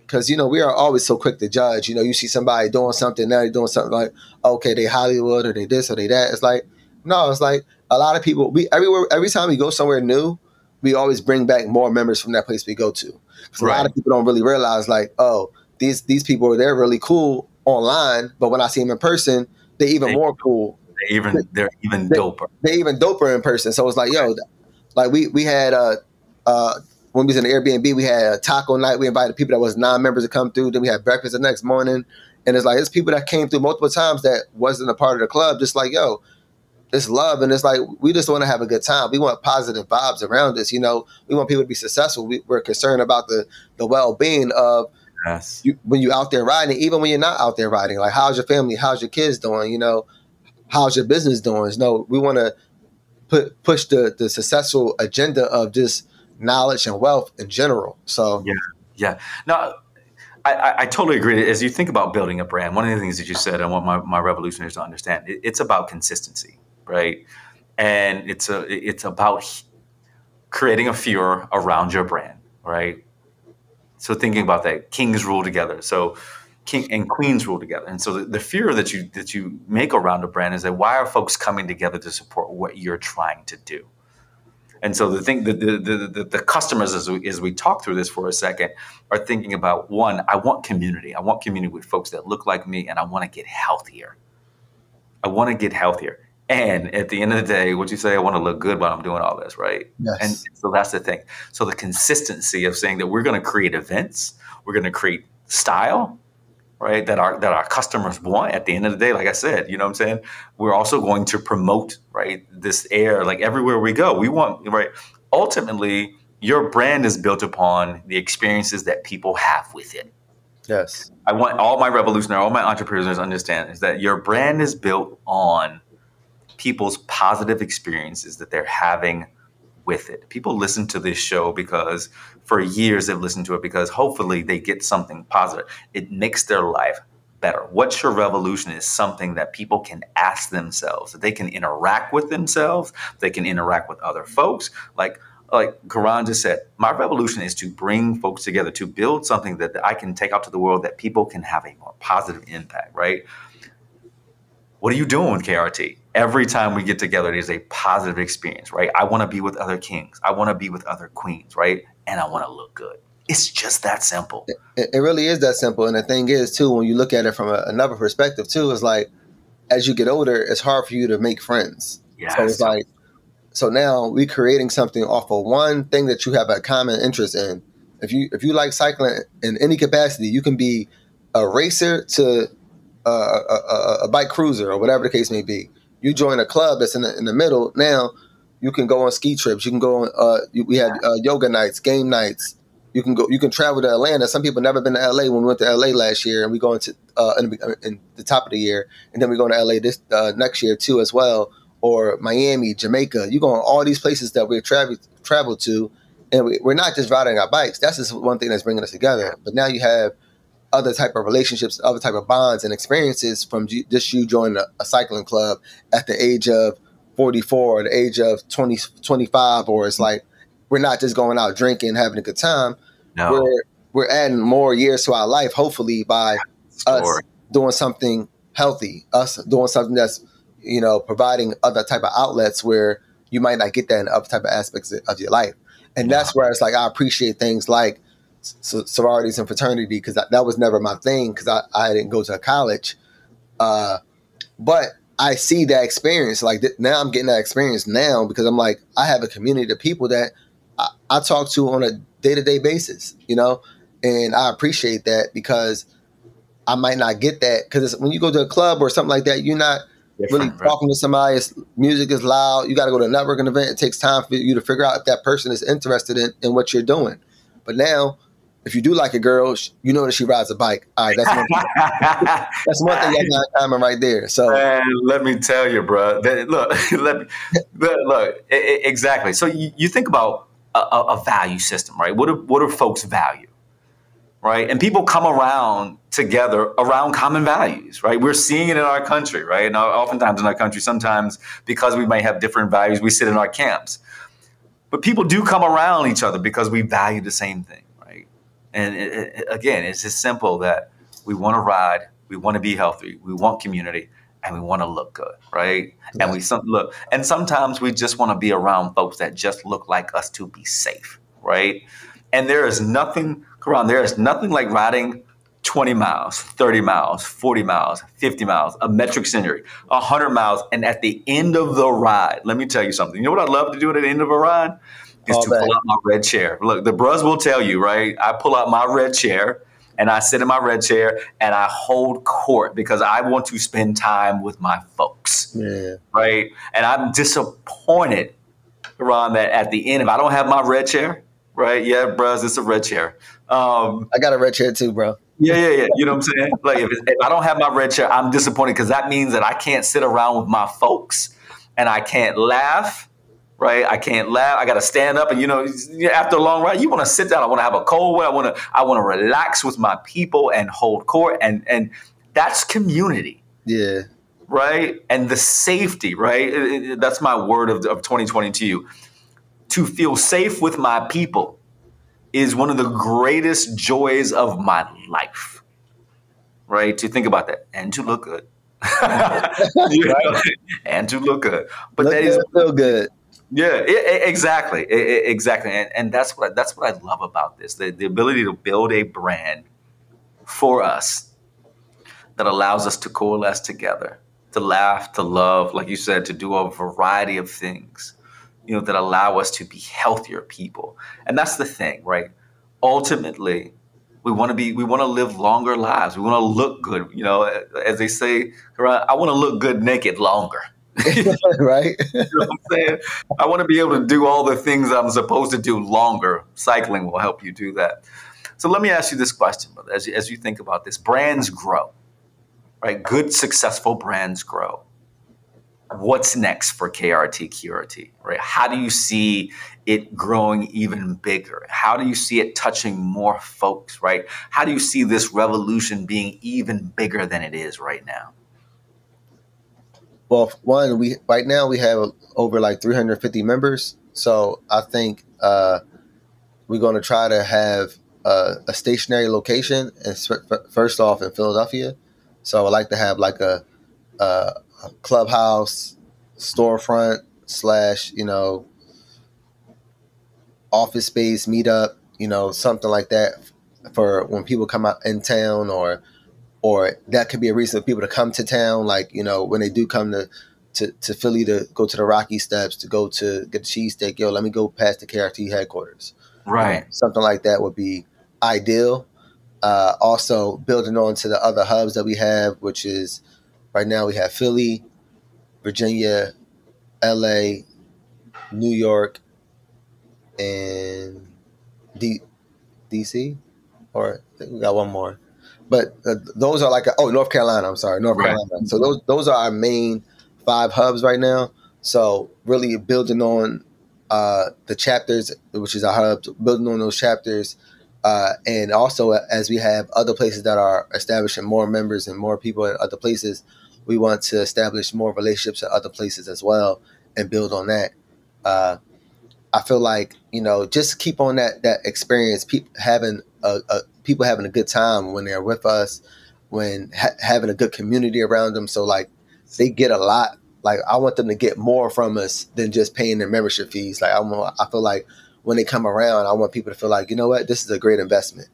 Speaker 2: because you know we are always so quick to judge. You know, you see somebody doing something, now they're doing something like, okay, they Hollywood or they this or they that. It's like, no, it's like a lot of people. We everywhere every time we go somewhere new, we always bring back more members from that place we go to. Right. A lot of people don't really realize, like, oh, these these people they're really cool online, but when I see them in person, they're even they, more cool.
Speaker 1: They even they're even doper.
Speaker 2: They, are even doper in person. So it's like, yo, like we we had uh uh when we was in the Airbnb, we had a taco night. We invited people that was non-members to come through. Then we had breakfast the next morning. And it's like it's people that came through multiple times that wasn't a part of the club. Just like yo, it's love, and it's like we just want to have a good time. We want positive vibes around us. You know, we want people to be successful. We, are concerned about the the well being of yes. you, when you out there riding, even when you're not out there riding. Like, how's your family? How's your kids doing? You know, how's your business doing? You know, we want to put push the the successful agenda of just knowledge and wealth in general. So
Speaker 1: yeah, yeah. No, I, I, totally agree. As you think about building a brand, one of the things that you said, I want my, my revolutionaries to understand, it, it's about consistency, right? And it's a it's about creating a furor around your brand, right? So thinking about that, kings rule together. So king and queens rule together. And so the, the, fear that you that you make around a brand is that why are folks coming together to support what you're trying to do? And so the thing, the the, the, the customers, as we, as we talk through this for a second, are thinking about one, I want community. I want community with folks that look like me, and I want to get healthier. I want to get healthier. And at the end of the day, what you say, I want to look good while I'm doing all this, right?
Speaker 2: Yes.
Speaker 1: And so that's the thing. So the consistency of saying that we're going to create events, we're going to create style, right? That our that our customers want. At the end of the day, like I said, you know what I'm saying. We're also going to promote, right? This air, like everywhere we go, we want, right? Ultimately, your brand is built upon the experiences that people have with it.
Speaker 2: Yes.
Speaker 1: I want all my revolutionary, all my entrepreneurs to understand is that your brand is built on people's positive experiences that they're having with it. People listen to this show because for years they've listened to it because hopefully they get something positive. It makes their life better. What's your revolution is something that people can ask themselves, that they can interact with themselves, they can interact with other folks. Like like Curran just said, my revolution is to bring folks together, to build something that I can take out to the world that people can have a more positive impact, right? What are you doing with KRT? Every time we get together, it is a positive experience, right? I want to be with other kings. I want to be with other queens, right? And I want to look good. It's just that simple.
Speaker 2: It, it, really is that simple. And the thing is, too, when you look at it from a, another perspective, too, is like as you get older, it's hard for you to make friends.
Speaker 1: Yes.
Speaker 2: So it's like, so now we're creating something off of one thing that you have a common interest in. If you if you like cycling in any capacity, you can be a racer to a, a, a, bike cruiser or whatever the case may be. You join a club that's in the, in the middle. Now you can go on ski trips. You can go on. Uh, we had uh, yoga nights, game nights. You can go. You can travel to Atlanta. Some people never been to LA. When we went to LA last year, and we go into uh, in, the, in the top of the year, and then we go to LA this uh, next year too as well. Or Miami, Jamaica. You go on all these places that we travel travel to, and we, we're not just riding our bikes. That's just one thing that's bringing us together. But now you have other type of relationships, other type of bonds and experiences from just you joining a, a, cycling club at the age of 44 or the age of 20, 25, or it's like we're not just going out drinking, having a good time.
Speaker 1: No.
Speaker 2: We're, we're adding more years to our life, hopefully by Story. us doing something healthy, us doing something that's, you know, providing other type of outlets where you might not get that in other type of aspects of your life. And that's where it's like, I appreciate things like sororities and fraternity because that, that, was never my thing because I, I didn't go to college. Uh, but I see that experience. Like th- now I'm getting that experience now because I'm like, I have a community of people that I, I talk to on a day to day basis, you know? And I appreciate that because I might not get that because when you go to a club or something like that, you're not really talking to somebody. It's, music is loud. You got to go to a networking event. It takes time for you to figure out if that person is interested in, in what you're doing. But now if you do like a girl, you know that she rides a bike. All right, that's one thing. [LAUGHS] that's one thing that's not common right there. So
Speaker 1: Man, let me tell you, bro. That, look, [LAUGHS] let me, look, look it, exactly. So you, you think about a, a, value system, right? What do what do folks value, right? And people come around together around common values, right? We're seeing it in our country, right? And oftentimes in our country, sometimes because we might have different values, we sit in our camps. But people do come around each other because we value the same thing. And it, it, again, it's just simple that we want to ride, we want to be healthy, we want community, and we want to look good, right? Yeah. And we some, look, and sometimes we just want to be around folks that just look like us to be safe, right? And there is nothing, Curran, there is nothing like riding 20 miles, 30 miles, 40 miles, 50 miles, a metric century, 100 miles. And at the end of the ride, let me tell you something. You know what I love to do at the end of a ride? Is All to pull out my red chair. Look, the bros will tell you, right? I pull out my red chair and I sit in my red chair and I hold court because I want to spend time with my folks.
Speaker 2: Yeah.
Speaker 1: Right. And I'm disappointed, Ron, that at the end, if I don't have my red chair, right? Yeah, bros, it's a red chair. Um,
Speaker 2: I got a red chair too, bro.
Speaker 1: Yeah, yeah, yeah. You know what I'm saying? Like if, if I don't have my red chair, I'm disappointed because that means that I can't sit around with my folks and I can't laugh right? I can't laugh. I got to stand up, and you know, after a long ride, you want to sit down. I want to have a cold one. I want to, I want to relax with my people and hold court, and and that's community.
Speaker 2: Yeah.
Speaker 1: Right, and the safety, right? That's my word of, of 2022. To feel safe with my people is one of the greatest joys of my life. right? To think about that and to look good. [LAUGHS] You know, and to look good. But
Speaker 2: Look
Speaker 1: that is
Speaker 2: good, feel good.
Speaker 1: Yeah, i- i- exactly, I- I- exactly, and, and that's what I, that's what I love about this: the, the ability to build a brand for us that allows us to coalesce together, to laugh, to love, like you said, to do a variety of things, you know, that allow us to be healthier people. And that's the thing, right? Ultimately, we want to be, we want to live longer lives. We want to look good, you know, as they say, I want to look good naked longer. [LAUGHS]
Speaker 2: right? [LAUGHS]
Speaker 1: You know I'm saying? I want to be able to do all the things I'm supposed to do longer. Cycling will help you do that. So let me ask you this question, brother. As you, as you think about this, brands grow, right? Good, successful brands grow. What's next for KRT QRT, right? How do you see it growing even bigger? How do you see it touching more folks, right? How do you see this revolution being even bigger than it is right now?
Speaker 2: Well, one, we right now we have over like 350 members. So I think uh, we're going to try to have uh, a stationary location, and first off in Philadelphia. So I would like to have like a, a, clubhouse, storefront slash you know office space meetup, you know something like that for when people come out in town or or that could be a reason for people to come to town. Like you know, when they do come to to, to Philly to go to the Rocky Steps to go to get the cheesesteak, yo, let me go past the KRT headquarters.
Speaker 1: Right.
Speaker 2: Something like that would be ideal. Uh, also, building on to the other hubs that we have, which is right now we have Philly, Virginia, LA, New York, and D- DC, or I think we got one more. But uh, those are like oh North Carolina. I'm sorry, North
Speaker 1: Right.
Speaker 2: Carolina. So those those are our main five hubs right now. So really building on uh, the chapters, which is our hubs, building on those chapters, uh, and also as we have other places that are establishing more members and more people in other places, we want to establish more relationships at other places as well and build on that. Uh, I feel like you know just keep on that that experience, people having a, a people having a good time when they're with us, when ha- having a good community around them. So like they get a lot. Like I want them to get more from us than just paying their membership fees. Like I want, I feel like when they come around, I want people to feel like you know what, this is a great investment.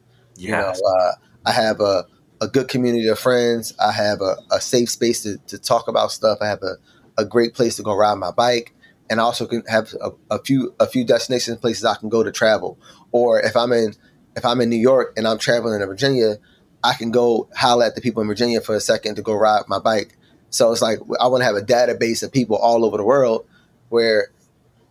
Speaker 2: You know, uh, I have a, a good community of friends. I have a, a safe space to, to talk about stuff. I have a, a great place to go ride my bike. And I also can have a, a few a few destination places I can go to travel. Or if I'm in if I'm in New York and I'm traveling to Virginia, I can go holler at the people in Virginia for a second to go ride my bike. So it's like I want to have a database of people all over the world where,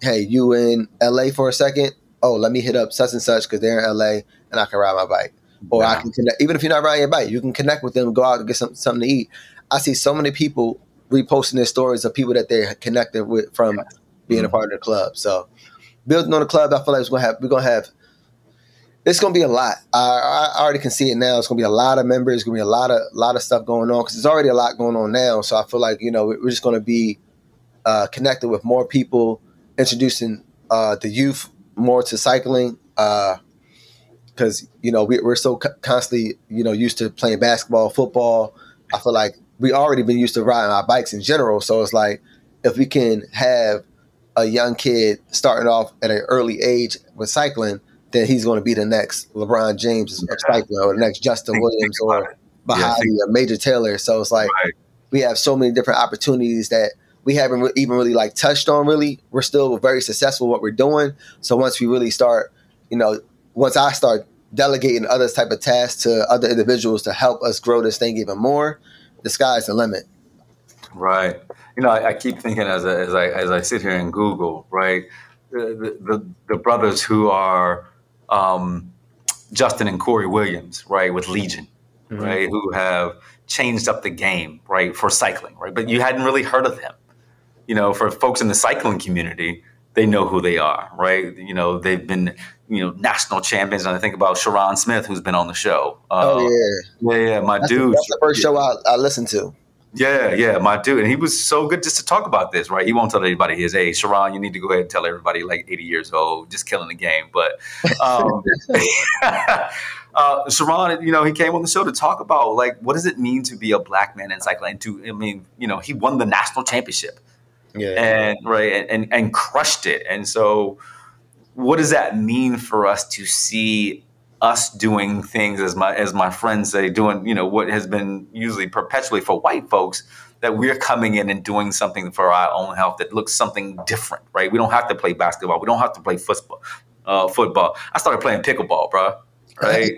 Speaker 2: hey, you in LA for a second? Oh, let me hit up such and such because they're in LA and I can ride my bike or I can connect. Even if you're not riding your bike, you can connect with them, go out and get some, something to eat. I see so many people reposting their stories of people that they're connected with from being a part of the club. So building on the club, I feel like it's gonna have we're gonna have. It's gonna be a lot. I, I already can see it now. It's gonna be a lot of members. It's gonna be a lot of lot of stuff going on because there's already a lot going on now. So I feel like you know we're just gonna be uh, connected with more people, introducing uh, the youth more to cycling. Because you know we, we're so co- constantly you know used to playing basketball, football. I feel like we already been used to riding our bikes in general. So it's like if we can have a young kid starting off at an early age with cycling, then he's going to be the next LeBron James of cycling, or the next Justin
Speaker 1: Think-
Speaker 2: Williams,
Speaker 1: think
Speaker 2: or
Speaker 1: it. Yeah,
Speaker 2: or Major Taylor. So it's like
Speaker 1: Right.
Speaker 2: we have so many different opportunities that we haven't re- even really like touched on. Really, we're still very successful what we're doing. So once we really start, you know, once I start delegating other type of tasks to other individuals to help us grow this thing even more, the sky's the limit.
Speaker 1: Right. You know, I, I keep thinking as, I- as I as I sit here and Google, right, the the, the brothers who are um, Justin and Corey Williams, right, with Legion, right, who have changed up the game, right, for cycling, right, but you hadn't really heard of them. You know, for folks in the cycling community, they know who they are, right? You know, they've been you know national champions, and I think about Charon Smith, who's been on the show.
Speaker 2: Oh
Speaker 1: Uh,
Speaker 2: yeah,
Speaker 1: yeah, yeah, my
Speaker 2: that's,
Speaker 1: dude.
Speaker 2: the, that's the first show I, I listened to.
Speaker 1: Yeah, yeah, my dude. And he was so good just to talk about this, right? He won't tell anybody his age. Charon, you need to go ahead and tell everybody like 80 years old, just killing the game. But um, [LAUGHS] uh, Charon, you know, he came on the show to talk about like what does it mean to be a black man in cycling? And to, I mean, you know, he won the national championship,
Speaker 2: Yeah.
Speaker 1: and right, and, and and crushed it. And so, what does that mean for us to see us doing things as my as my friends say, doing you know what has been usually perpetually for white folks that we're coming in and doing something for our own health that looks something different, right? We don't have to play basketball, we don't have to play football. Uh, football. I started playing pickleball, bro. Right.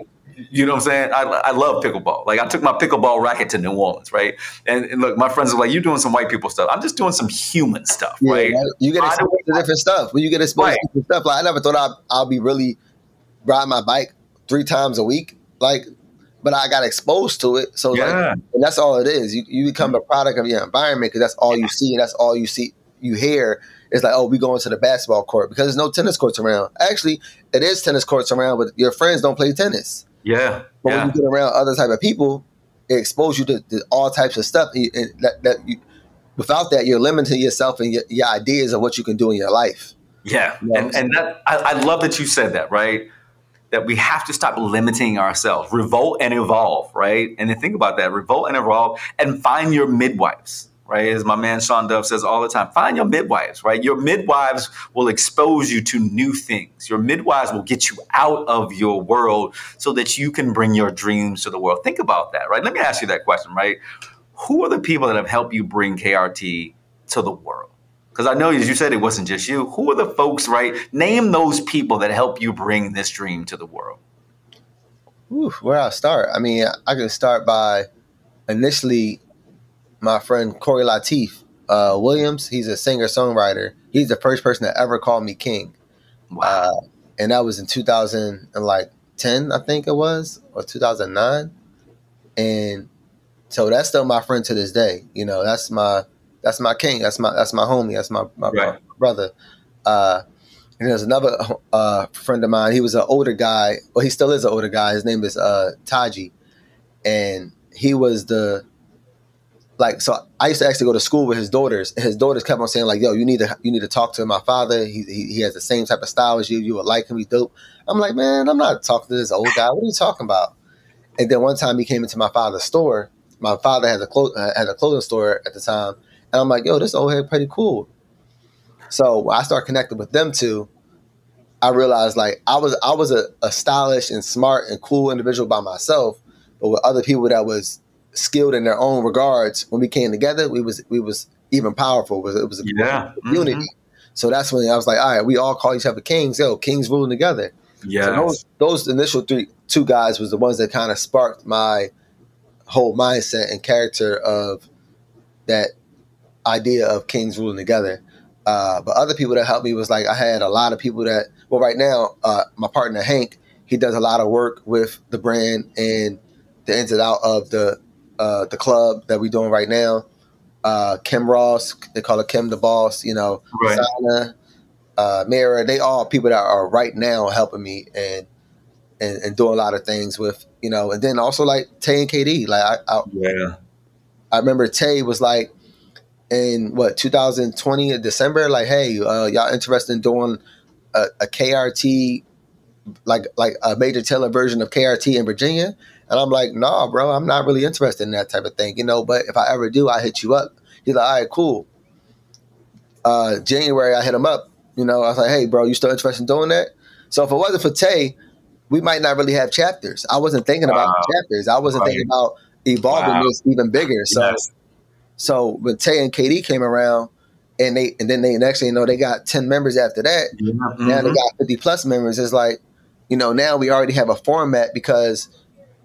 Speaker 1: You know what I'm saying? I, I love pickleball. Like I took my pickleball racket to New Orleans, right? And, and look, my friends are like, "You're doing some white people stuff?" I'm just doing some human stuff,
Speaker 2: Yeah,
Speaker 1: right?
Speaker 2: You get exposed to different stuff. When you get exposed
Speaker 1: Right.
Speaker 2: to different stuff, like I never thought I'd, I'll be really riding my bike three times a week. Like, but I got exposed to it. So like,
Speaker 1: Yeah.
Speaker 2: and that's all it is. You you become a product of your environment because that's all you see and that's all you see you hear. It's like, oh, we going to the basketball court because there's no tennis courts around. Actually, it is tennis courts around, but your friends don't play tennis.
Speaker 1: Yeah,
Speaker 2: But
Speaker 1: yeah.
Speaker 2: when you get around other type of people, it exposes you to, to all types of stuff. And that, that you, without that, you're limiting yourself and your, your ideas of what you can do in your life.
Speaker 1: Yeah,
Speaker 2: Yeah.
Speaker 1: and and that I, I love that you said that, right? That we have to stop limiting ourselves, revolt and evolve, right? And then think about that, revolt and evolve, and find your midwives, right? As my man Sean Dove says all the time, find your midwives, right? Your midwives will expose you to new things. Your midwives will get you out of your world so that you can bring your dreams to the world. Think about that, right? Let me ask you that question, right? Who are the people that have helped you bring KRT to the world? Because I know, as you said, it wasn't just you. Who are the folks, right? Name those people that help you bring this dream to the world.
Speaker 2: Whew, where I start? I mean, I can start by initially my friend Corey Latif uh, Williams. He's a singer songwriter. He's the first person that ever called me king, uh, and that was in 2010, I think it was, or 2009. And so that's still my friend to this day. You know, that's my that's my king. That's my that's my homie. That's my my, my
Speaker 1: Right.
Speaker 2: brother. Uh, and there's another uh, friend of mine. He was an older guy. Well, he still is an older guy. His name is uh, Taji, and he was the like. So I used to actually go to school with his daughters. And his daughters kept on saying like, "Yo, you need to you need to talk to my father. He he, he has the same type of style as you. You would like him. He's dope." I'm like, man, I'm not talking to this old guy. What are you talking about? And then one time he came into my father's store. My father had a clo- uh, had a clothing store at the time, and I'm like, "Yo, this old head pretty cool." So when I start connecting with them too, I realized like I was I was a, a stylish and smart and cool individual by myself, but with other people that was skilled in their own regards, when we came together, we was we was even powerful. It was, it was a
Speaker 1: Yeah.
Speaker 2: unity.
Speaker 1: Mhm.
Speaker 2: So that's when I was like, all right, we all call each other kings. Yo, kings ruling together.
Speaker 1: Yeah.
Speaker 2: So those, those initial three two guys was the ones that kind of sparked my whole mindset and character of that idea of kings ruling together. Uh, but other people that helped me was like I had a lot of people that well right now uh, my partner Hank he does a lot of work with the brand and the ins and out of the uh, the club that we're doing right now. Uh, Kim Ross they call her Kim the boss. You know,
Speaker 1: Right.
Speaker 2: Sana, uh, Mira, they all people that are right now helping me and, and and doing a lot of things with you know, and then also like Tay and KD. Like I, I,
Speaker 1: Yeah.
Speaker 2: I remember Tay was like in what 2020 in December, like, hey, uh, y'all interested in doing a, a KRT, like like a major Taylor version of KRT in Virginia? And I'm like, nah, bro, I'm not really interested in that type of thing, you know. But if I ever do, I hit you up. He's like, all right, cool. Uh, January, I hit him up. You know, I was like, hey, bro, you still interested in doing that? So if it wasn't for Tay, we might not really have chapters. I wasn't thinking about chapters. I wasn't
Speaker 1: Right.
Speaker 2: thinking about evolving
Speaker 1: Wow.
Speaker 2: this even bigger. So
Speaker 1: Yes.
Speaker 2: So when Tay and KD came around, and they and then they next thing you know they got ten members after that.
Speaker 1: Yeah.
Speaker 2: Now they got fifty plus members. It's like, you know, now we already have a format because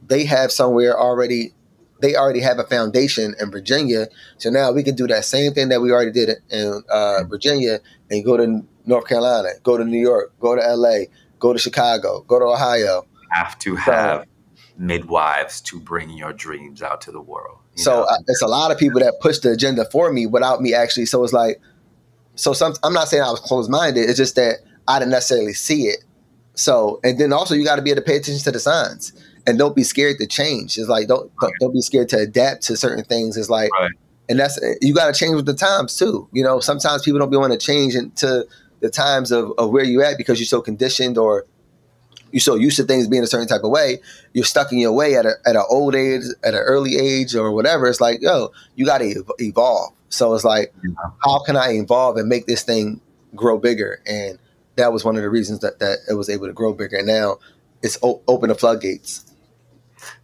Speaker 2: they have somewhere already. They already have a foundation in Virginia, so now we can do that same thing that we already did in uh, Virginia and go to North Carolina, go to New York, go to LA, go to Chicago, go to Ohio.
Speaker 1: have to have midwives to bring your dreams out to the world. You
Speaker 2: So
Speaker 1: know?
Speaker 2: uh, it's a lot of people that push the agenda for me without me actually. So it's like, so some. I'm not saying I was closed minded. It's just that I didn't necessarily see it. So and then also you got to be able to pay attention to the signs and don't be scared to change. It's like don't don't, don't be scared to adapt to certain things. It's like
Speaker 1: Right.
Speaker 2: and that's you got to change with the times too. You know, sometimes people don't be want to change into the times of, of where you at because you're so conditioned or you're so used to things being a certain type of way. You're stuck in your way at a, at an old age, at an early age, or whatever. It's like, yo, you got to evolve. So it's like, yeah. how can I evolve and make this thing grow bigger? And that was one of the reasons that, that it was able to grow bigger. And now it's o- open the floodgates.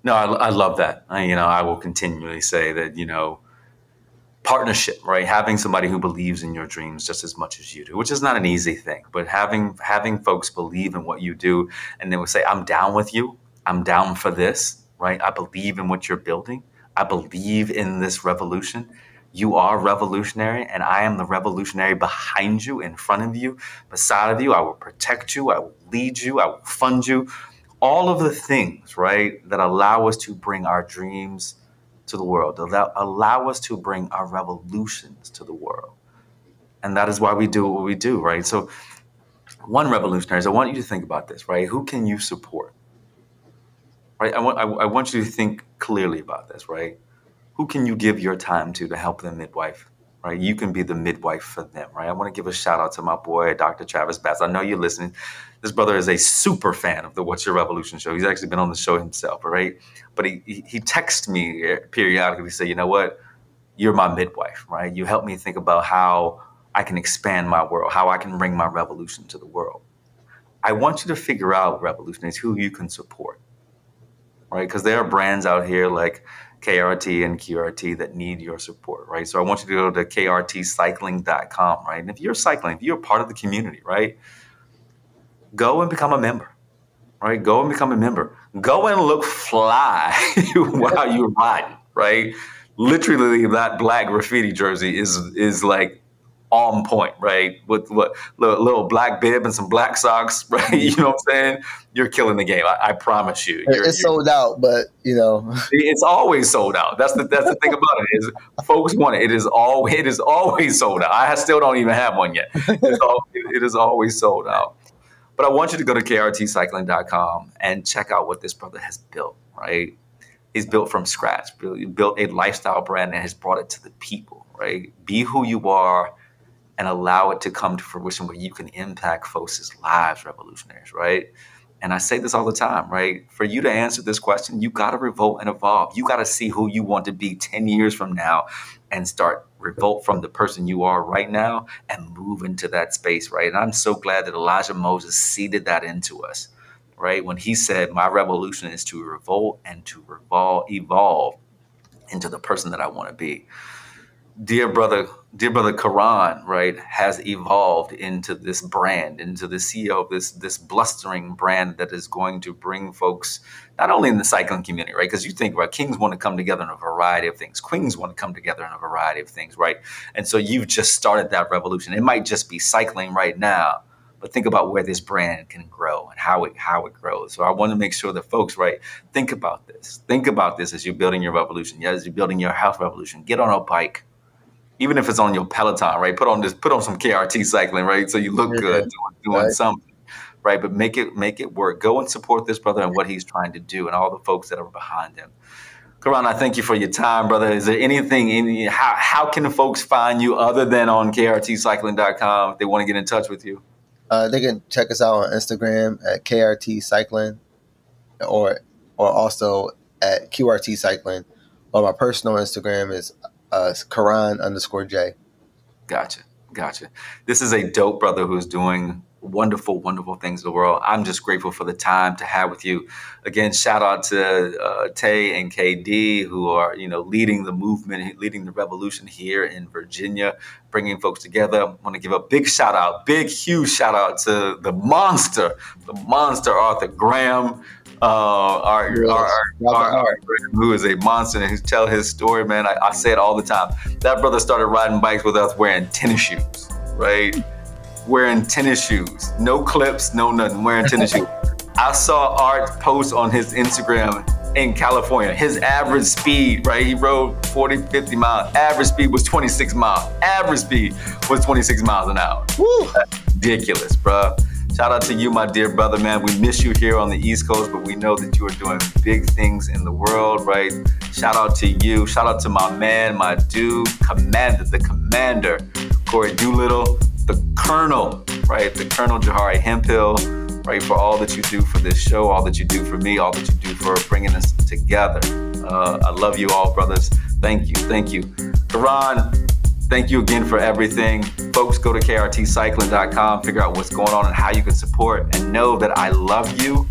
Speaker 1: No, I, I love that. I, you know, I will continually say that, you know, partnership, right? Having somebody who believes in your dreams just as much as you do, which is not an easy thing, but having having folks believe in what you do and they will say, I'm down with you. I'm down for this, right? I believe in what you're building. I believe in this revolution. You are revolutionary, and I am the revolutionary behind you, in front of you, beside of you. I will protect you. I will lead you. I will fund you. All of the things, right, that allow us to bring our dreams to the world, allow, allow us to bring our revolutions to the world. And that is why we do what we do, right? So, one revolutionary, I want you to think about this, right? Who can you support? Right? I want, I, I want you to think clearly about this, right? who can you give your time to to help them midwife? Right? You can be the midwife for them, right? I want to give a shout out to my boy, Dr. Travis Bass. I know you're listening. This brother is a super fan of the What's Your Revolution show. He's actually been on the show himself, right? But he, he, he texts me periodically, say, you know what? You're my midwife, right? You help me think about how I can expand my world, how I can bring my revolution to the world. I want you to figure out, revolutionaries, who you can support, right? Because there are brands out here like KRT and QRT that need your support, right? So I want you to go to krtcycling.com, right? And if you're cycling, if you're part of the community, right, go and become a member, right? Go and become a member. Go and look fly [LAUGHS] while you're riding, right? Literally, that black graffiti jersey is is like on point, right? With what little, little, black bib and some black socks, [LAUGHS] right? You know what I'm saying? You're killing the game. I, I promise you.
Speaker 2: You're, it's you're, sold out, but you know, [LAUGHS]
Speaker 1: it's always sold out. That's the that's the thing about it is folks want it. It is all it is always sold out. I still don't even have one yet. It's all, it is always sold out. But I want you to go to krtcycling.com and check out what this brother has built, right? He's built from scratch, built a lifestyle brand and has brought it to the people, right? Be who you are and allow it to come to fruition where you can impact folks' lives, revolutionaries, right? And I say this all the time, right? For you to answer this question, you got to revolt and evolve. You got to see who you want to be 10 years from now and start revolt from the person you are right now and move into that space, right? And I'm so glad that Elijah Moses seeded that into us, right? When he said, My revolution is to revolt and to revolve, evolve into the person that I want to be dear brother, dear brother Curran, right, has evolved into this brand, into the CEO of this this blustering brand that is going to bring folks not only in the cycling community, right? Because you think about kings want to come together in a variety of things, queens want to come together in a variety of things, right? And so you've just started that revolution. It might just be cycling right now, but think about where this brand can grow and how it how it grows. So I want to make sure that folks, right, think about this. Think about this as you're building your revolution. As you're building your health revolution. Get on a bike even if it's on your Peloton, right? Put on this, put on some KRT cycling, right? So you look good doing, doing right. something, right? But make it make it work. Go and support this brother and what he's trying to do, and all the folks that are behind him. Curran, I thank you for your time, brother. Is there anything any how how can folks find you other than on krtcycling.com if they want to get in touch with you?
Speaker 2: Uh, they can check us out on Instagram at KRT Cycling, or or also at QRT Cycling. Or my personal Instagram is uh, Curran underscore J.
Speaker 1: Gotcha. Gotcha. This is a dope brother who's doing wonderful, wonderful things in the world. I'm just grateful for the time to have with you. Again, shout out to uh, Tay and KD who are, you know, leading the movement, leading the revolution here in Virginia, bringing folks together. I want to give a big shout out, big, huge shout out to the monster, the monster Arthur Graham uh, our, yes. our, our, our, who is a monster and who tell his story, man. I, I say it all the time. That brother started riding bikes with us wearing tennis shoes, right? Wearing tennis shoes, no clips, no nothing, wearing tennis shoes. [LAUGHS] I saw Art post on his Instagram in California. His average speed, right? He rode 40, 50 miles. Average speed was 26 miles. Average speed was 26 miles an hour. Woo! That's ridiculous, bro Shout out to you, my dear brother, man. We miss you here on the East Coast, but we know that you are doing big things in the world, right? Shout out to you. Shout out to my man, my dude, Commander, the Commander, Corey Doolittle, the Colonel, right? The Colonel Jahari Hemphill, right? For all that you do for this show, all that you do for me, all that you do for bringing us together. Uh, I love you all, brothers. Thank you. Thank you. Curran, thank you again for everything. Folks, go to krtcycling.com, figure out what's going on and how you can support, and know that I love you.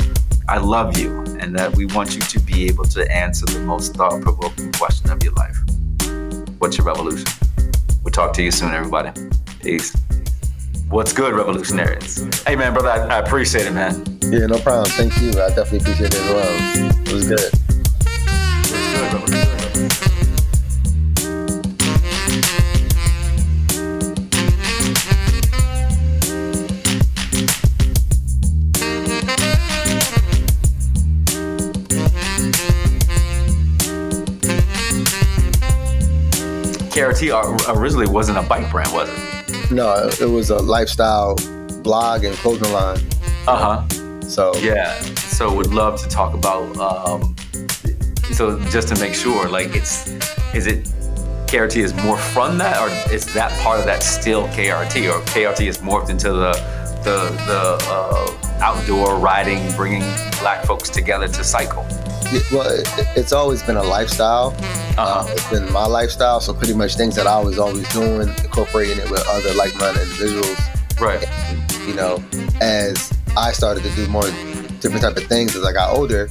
Speaker 1: I love you, and that we want you to be able to answer the most thought provoking question of your life What's your revolution? We'll talk to you soon, everybody. Peace. What's good, revolutionaries? Hey, man, brother, I, I appreciate it, man.
Speaker 2: Yeah, no problem. Thank you. I definitely appreciate it as well. It was good.
Speaker 1: KRT originally wasn't a bike brand, was it?
Speaker 2: No, it was a lifestyle blog and clothing line.
Speaker 1: Uh huh.
Speaker 2: So
Speaker 1: Yeah. So would love to talk about. Um, so just to make sure, like it's, is it KRT is more from that, or is that part of that still KRT, or KRT is morphed into the the the uh, outdoor riding, bringing black folks together to cycle?
Speaker 2: Well, it, it's always been a lifestyle.
Speaker 1: Uh-huh.
Speaker 2: Uh, it's been my lifestyle. So pretty much things that I was always doing, incorporating it with other like-minded individuals.
Speaker 1: Right.
Speaker 2: You know, as I started to do more different type of things as I got older,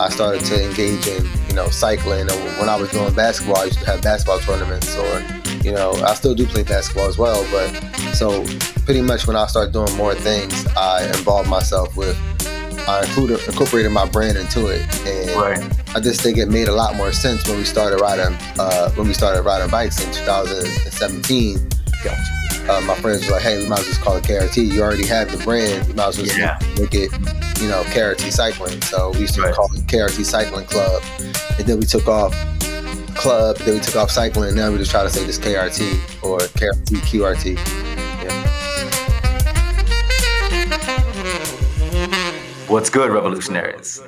Speaker 2: I started to engage in you know cycling. And when I was doing basketball, I used to have basketball tournaments, or you know, I still do play basketball as well. But so pretty much when I started doing more things, I involved myself with I included incorporated my brand into it, and
Speaker 1: Right.
Speaker 2: I just think it made a lot more sense when we started riding uh, when we started riding bikes in 2017.
Speaker 1: Gotcha.
Speaker 2: Uh, my friends were like, "Hey, we might as well just call it KRT. You already have the brand. You might as well just
Speaker 1: Yeah.
Speaker 2: make it, you know, KRT Cycling." So we used to
Speaker 1: Right.
Speaker 2: call it KRT Cycling Club, and then we took off club. Then we took off cycling. And Now we just try to say this KRT or KRT QRT.
Speaker 1: What's good, revolutionaries?